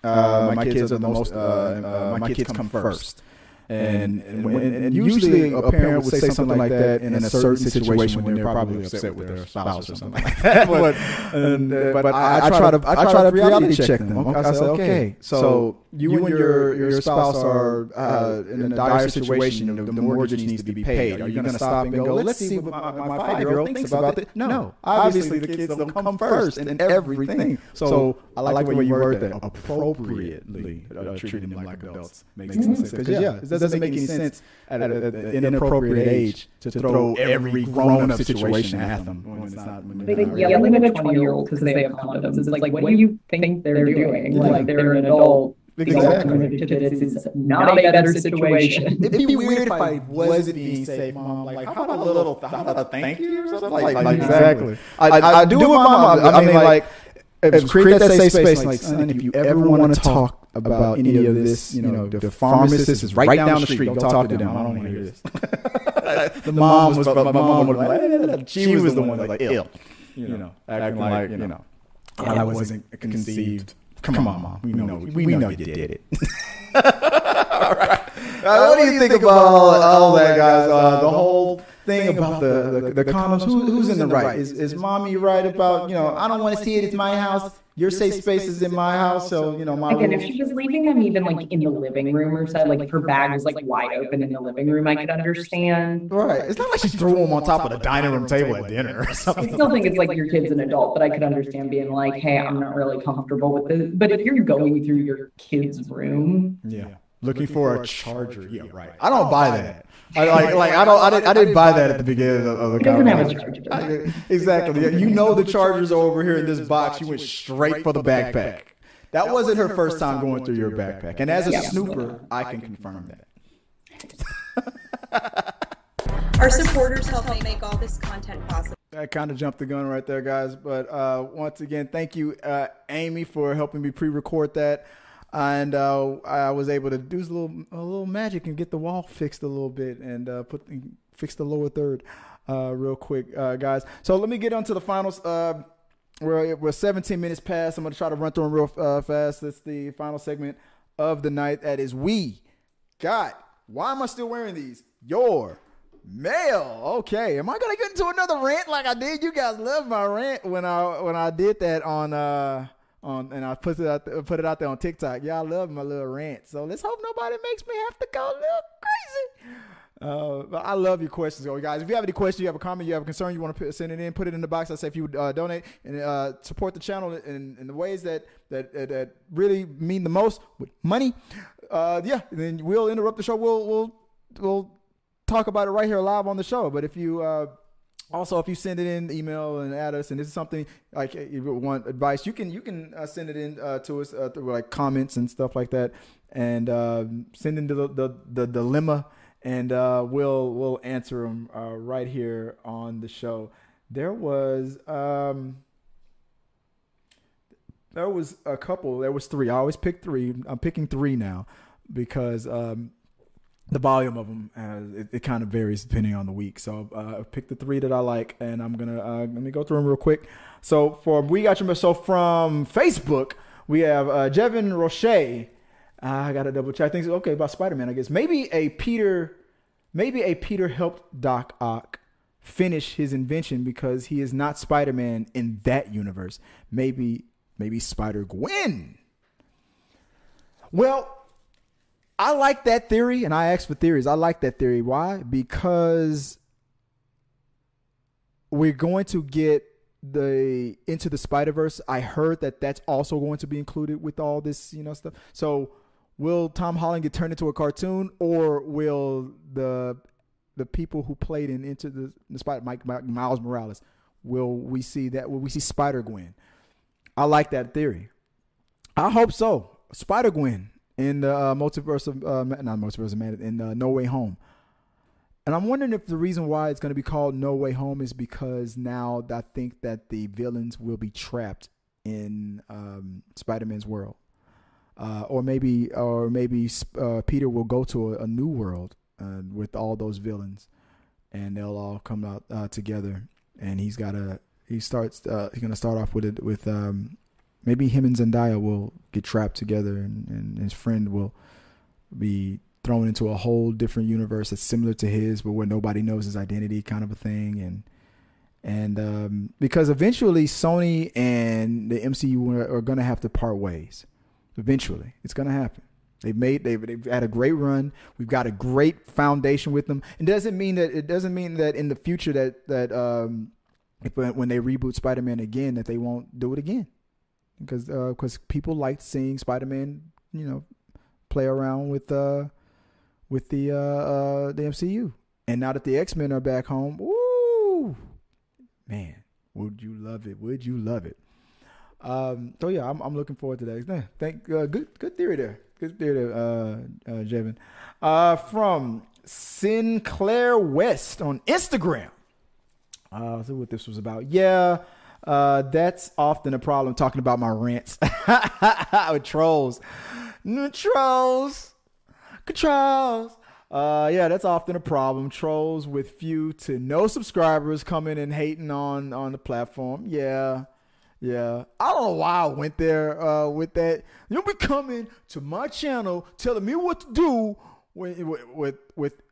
uh, "My kids are the most. Uh, uh, my kids come first. And, and, and usually a parent would say something like that in a certain situation when they're probably upset with their spouse or something like that. but and, uh, but I, I try to I try to reality check them. I say, okay, so you and your your spouse are uh, in a dire situation. The, the mortgage needs to be paid. Are you going to stop and go? Let's see what my, my five year old thinks about it. No, obviously the kids don't come first in everything. So I like the way you word that. Appropriately uh, treating them like adults makes sense. Because yeah, it doesn't make any sense at an inappropriate age to throw every grown up situation at them when it's not. They're yelling at a twenty-year-old because they have condoms. It's like, what do you think they're doing? Like they're an adult. The Exactly. alternative this is not a better situation. It'd be weird if I wasn't being safe, mom. Like, how about a little, how about a thank you or something? Like, like, exactly. I, I, do it with my mom. I mean, like, if create that safe space. Like, son, if you ever want to talk about any of this, you know, the pharmacist is right down the street. Don't talk to them. I don't want to hear this. the mom was, my mom was like, she was the one like ill, you know, acting like, you know, I wasn't conceived. Come on, mom. We know, we know you did it. all right. Uh, what do you think about all, all that, guys? Uh, the whole thing about the, the, the condoms. Who, who's in the right? Is, is mommy right about, you know, I don't want to see it. It's my house. Your safe space is in my house. So, you know, my Again, if she was leaving them even like in the living room or so, like her bag was like wide open in the living room, I could understand. Right. It's not like she threw them on top of the dining room table at dinner or something. I still think it's like your kid's an adult, but I could understand being like, hey, I'm not really comfortable with this. But if you're going through your kid's room, Yeah. Looking for a charger. Yeah, right. I don't oh, buy that. I like, like I don't. I didn't, I didn't buy that at the beginning of, of the it doesn't have a conversation. charger. I- exactly. Yeah, You know the chargers are over here in this box. You went straight for the backpack. That wasn't her first time going through your backpack. And as a Yeah. snooper, I can confirm that. Our supporters help me make all this content possible. I kind of jumped the gun right there, guys. But uh, once again, thank you, uh, Amy, for helping me pre-record that. And uh, I was able to do a little a little magic and get the wall fixed a little bit and uh, put fix the lower third uh, real quick, uh, guys. So let me get on to the finals. Uh, we're, we're 17 minutes past. I'm going to try to run through them real uh, fast. That's the final segment of the night. That is we got. Why am I still wearing these? Your mail. Okay. Am I gonna get into another rant like I did? You guys love my rant when I when I did that on on and I put it out th- put it out there on TikTok. Y'all love my little rant. So let's hope nobody makes me have to go a little crazy. Uh, but I love your questions, guys. If you have any questions, you have a comment, you have a concern, you want to send it in, put it in the box. I say if you would uh, donate and uh, support the channel in, in the ways that that that that really mean the most with money. Uh, yeah, then we'll interrupt the show. We'll we'll we'll talk about it right here live on the show. But if you uh, also if you send it in email and add us, and this is something like you want advice, you can you can uh, send it in uh, to us uh, through like comments and stuff like that, and um send in the, the the dilemma, and uh, we'll we'll answer them uh, right here on the show. There was um, there was a couple. There was three. I always pick three. I'm picking three now because um, the volume of them uh, it, it kind of varies depending on the week. So uh, I picked the three that I like, and I'm gonna uh, let me go through them real quick. So for we got your so from Facebook we have uh, Jevin Roche. I gotta double check things. Okay, about Spider Man, I guess maybe a Peter, maybe a Peter helped Doc Ock finish his invention because he is not Spider Man in that universe. Maybe maybe Spider Gwen. Well, I like that theory, and I ask for theories. I like that theory. Why? Because we're going to get the into the Spider Verse. I heard that that's also going to be included with all this, you know, stuff. So, will Tom Holland get turned into a cartoon, or will the the people who played in Into the, the Spider Mike, Mike Miles Morales, will we see that? Will we see Spider Gwen? I like that theory. I hope so. Spider Gwen in the uh, multiverse of uh, not multiverse of man in uh, No Way Home. And I'm wondering if the reason why it's going to be called No Way Home is because now I think that the villains will be trapped in um, Spider-Man's world, uh, or maybe or maybe uh, Peter will go to a, a new world uh, with all those villains, and they'll all come out uh, together. And he's got a he starts uh, he's going to start off with it with um, maybe him and Zendaya will get trapped together, and, and his friend will be thrown into a whole different universe that's similar to his, but where nobody knows his identity, kind of a thing. And and um, because eventually Sony and the MCU are, are going to have to part ways. Eventually, it's going to happen. They've made they've, they've had a great run. We've got a great foundation with them. It doesn't mean that it doesn't mean that in the future that that um, if when they reboot Spider-Man again that they won't do it again because because uh, people liked seeing Spider-Man you know play around with uh with the uh, uh the MCU. And now that the X Men are back home, woo, man, would you love it? Would you love it? Um, so yeah, I'm, I'm looking forward to that. Thank uh, good good theory there. Good theory there, uh, uh, Jevin. Uh, from Sinclair West on Instagram. Uh, see what this was about. Yeah, uh, that's often a problem talking about my rants with trolls. trolls. Controls. Uh, yeah, that's often a problem. Trolls with few to no subscribers coming and hating on on the platform. Yeah, yeah. I don't know why I went there uh, with that. You'll be coming to my channel telling me what to do with with with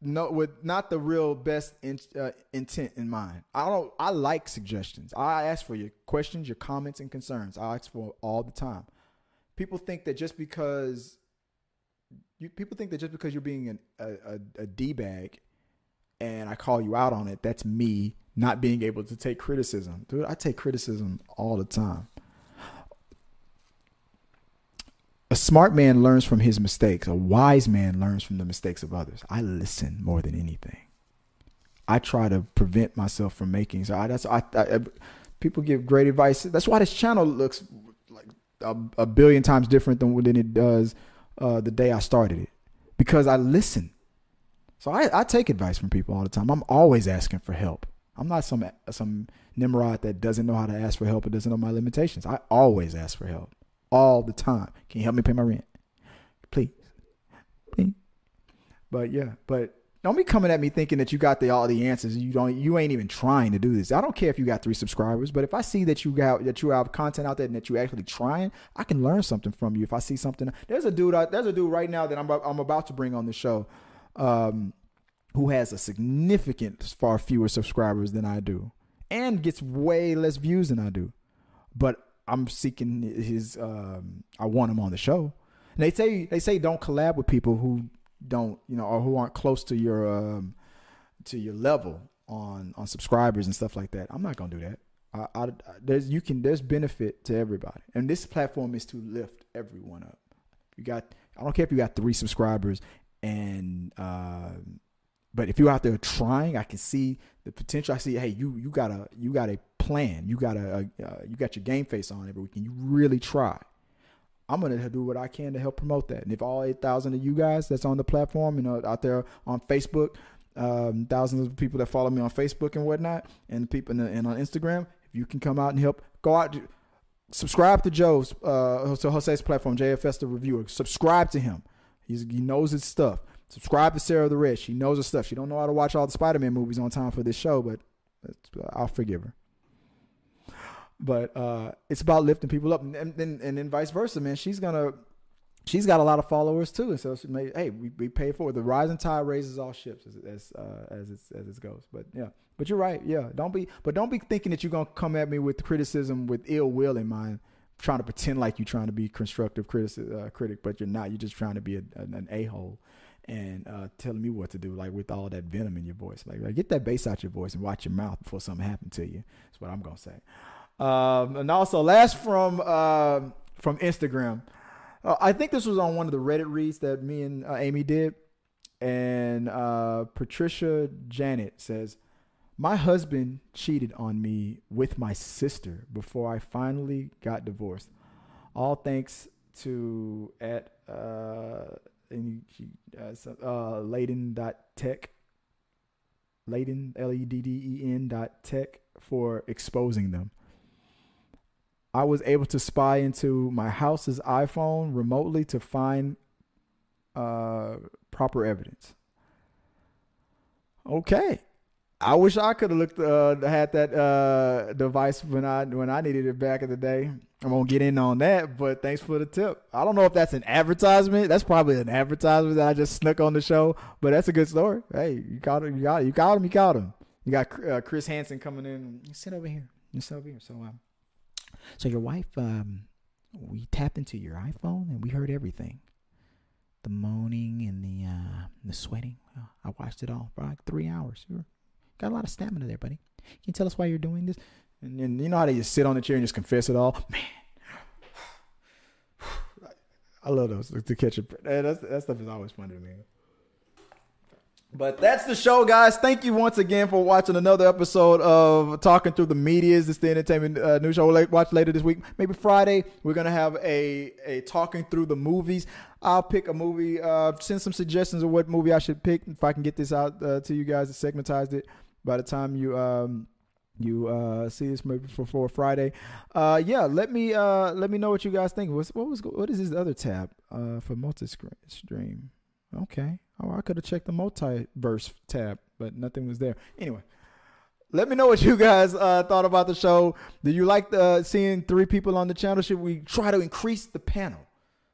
no with not the real best in, uh, intent in mind. I don't. I like suggestions. I ask for your questions, your comments, and concerns. I ask for all the time. People think that just because you people think that just because you're being an, a, a, a d bag, and I call you out on it, that's me not being able to take criticism. Dude, I take criticism all the time. A smart man learns from his mistakes. A wise man learns from the mistakes of others. I listen more than anything. I try to prevent myself from making. So I, that's I, I, people give great advice. That's why this channel looks like a, a billion times different than than it does uh, the day I started it because I listen. So I, I take advice from people all the time. I'm always asking for help. I'm not some some Nimrod that doesn't know how to ask for help or doesn't know my limitations. I always ask for help all the time. Can you help me pay my rent? Please. Please. But yeah, but don't be coming at me thinking that you got the all the answers. You don't. You ain't even trying to do this. I don't care if you got three subscribers, but if I see that you got that you have content out there and that you actually trying, I can learn something from you. If I see something, there's a dude. There's a dude right now that I'm I'm about to bring on the show, um, who has a significant far fewer subscribers than I do, and gets way less views than I do, but I'm seeking his. Um, I want him on the show. And they say they say don't collab with people who don't you know or who aren't close to your um, to your level on on subscribers and stuff like that. I'm not gonna do that. I, I, there's you can there's benefit to everybody, and this platform is to lift everyone up. You got I don't care if you got three subscribers, and uh, but if you're out there trying, I can see the potential. I see, hey, you you got a you got a plan. You got a, a uh, you got your game face on every week, and you really try. I'm gonna do what I can to help promote that. And if all eight thousand of you guys that's on the platform, you know, out there on Facebook, um, thousands of people that follow me on Facebook and whatnot, and people and on Instagram, if you can come out and help, go out, subscribe to Joe's uh, to Jose's platform, JFS the reviewer. Subscribe to him. He's, he knows his stuff. Subscribe to Sarah the Red. She knows her stuff. She don't know how to watch all the Spider-Man movies on time for this show, but I'll forgive her but uh, it's about lifting people up, and, and, and then vice versa, man. She's gonna, she's got a lot of followers too, and so she may, hey, we, we pay for it. The rising tide raises all ships as as uh, as it as it goes. But yeah, but you're right. Yeah, don't be, but don't be thinking that you're gonna come at me with criticism with ill will in mind, trying to pretend like you're trying to be constructive critic, uh, critic, but you're not. You're just trying to be a, an a hole and uh, telling me what to do, like with all that venom in your voice. Like, like, get that bass out your voice and watch your mouth before something happened to you. That's what I'm gonna say. Um, and also, last from uh, from Instagram, uh, I think this was on one of the Reddit reads that me and uh, Amy did. And uh, Patricia Janet says, My husband cheated on me with my sister before I finally got divorced. All thanks to at uh, and she, uh, uh, Ledden.tech. Ledden, L E D D E N dot tech for exposing them. I was able to spy into my house's iPhone remotely to find uh, proper evidence. Okay. I wish I could have looked uh, had that uh, device when I when I needed it back in the day. I won't get in on that, but thanks for the tip. I don't know if that's an advertisement. That's probably an advertisement that I just snuck on the show, but that's a good story. Hey, you caught him. You got You caught him. You caught him. You got uh, Chris Hansen coming in. Sit over here. Sit over here. So, um, so your wife, um, we tapped into your iPhone and we heard everything. The moaning and the uh, the sweating. I watched it all for like three hours. You got a lot of stamina there, buddy. Can you tell us why you're doing this? And then you know how they just sit on the chair and just confess it all. Man, I love those to catch. That, that stuff is always fun to me. But that's the show, guys. Thank you once again for watching another episode of Talking Through the Medias. It's the entertainment uh, news show. We'll watch later this week. Maybe Friday, we're to have a, a Talking Through the Movies. I'll pick a movie, uh, send some suggestions of what movie I should pick if I can get this out uh, to you guys, segmentized it by the time you. Um, you uh see this maybe for, for Friday. Uh yeah, let me uh let me know what you guys think. What's what was what is this other tab uh for multi stream? Okay. Oh, I could have checked the multiverse tab, but nothing was there. Anyway, let me know what you guys uh, thought about the show. Do you like uh, seeing three people on the channel? Should we try to increase the panel?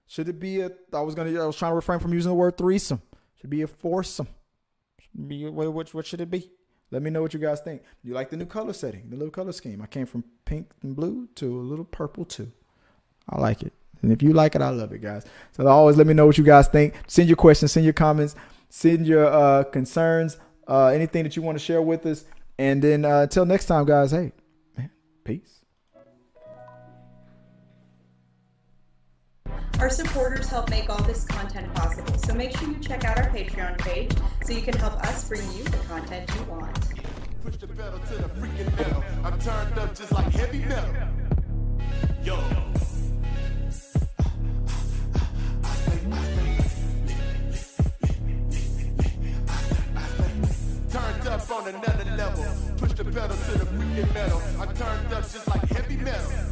Should it be a? I was gonna. I was trying to refrain from using the word threesome. Should be a foursome. Should be what, what? What should it be? Let me know what you guys think. Do you like the new color setting, the little color scheme? I came from pink and blue to a little purple too. I like it. And if you like it, I love it, guys. So always let me know what you guys think. Send your questions, send your comments, send your uh, concerns, uh, anything that you want to share with us. And then uh, until next time, guys, hey, man, peace. Our supporters help make all this content possible, so make sure you check out our Patreon page so you can help us bring you the content you want. Push the pedal to the freaking metal. I'm turned up just like heavy metal. Yo. On another level. Push the pedal to the freaking metal. I'm turned up just like heavy metal.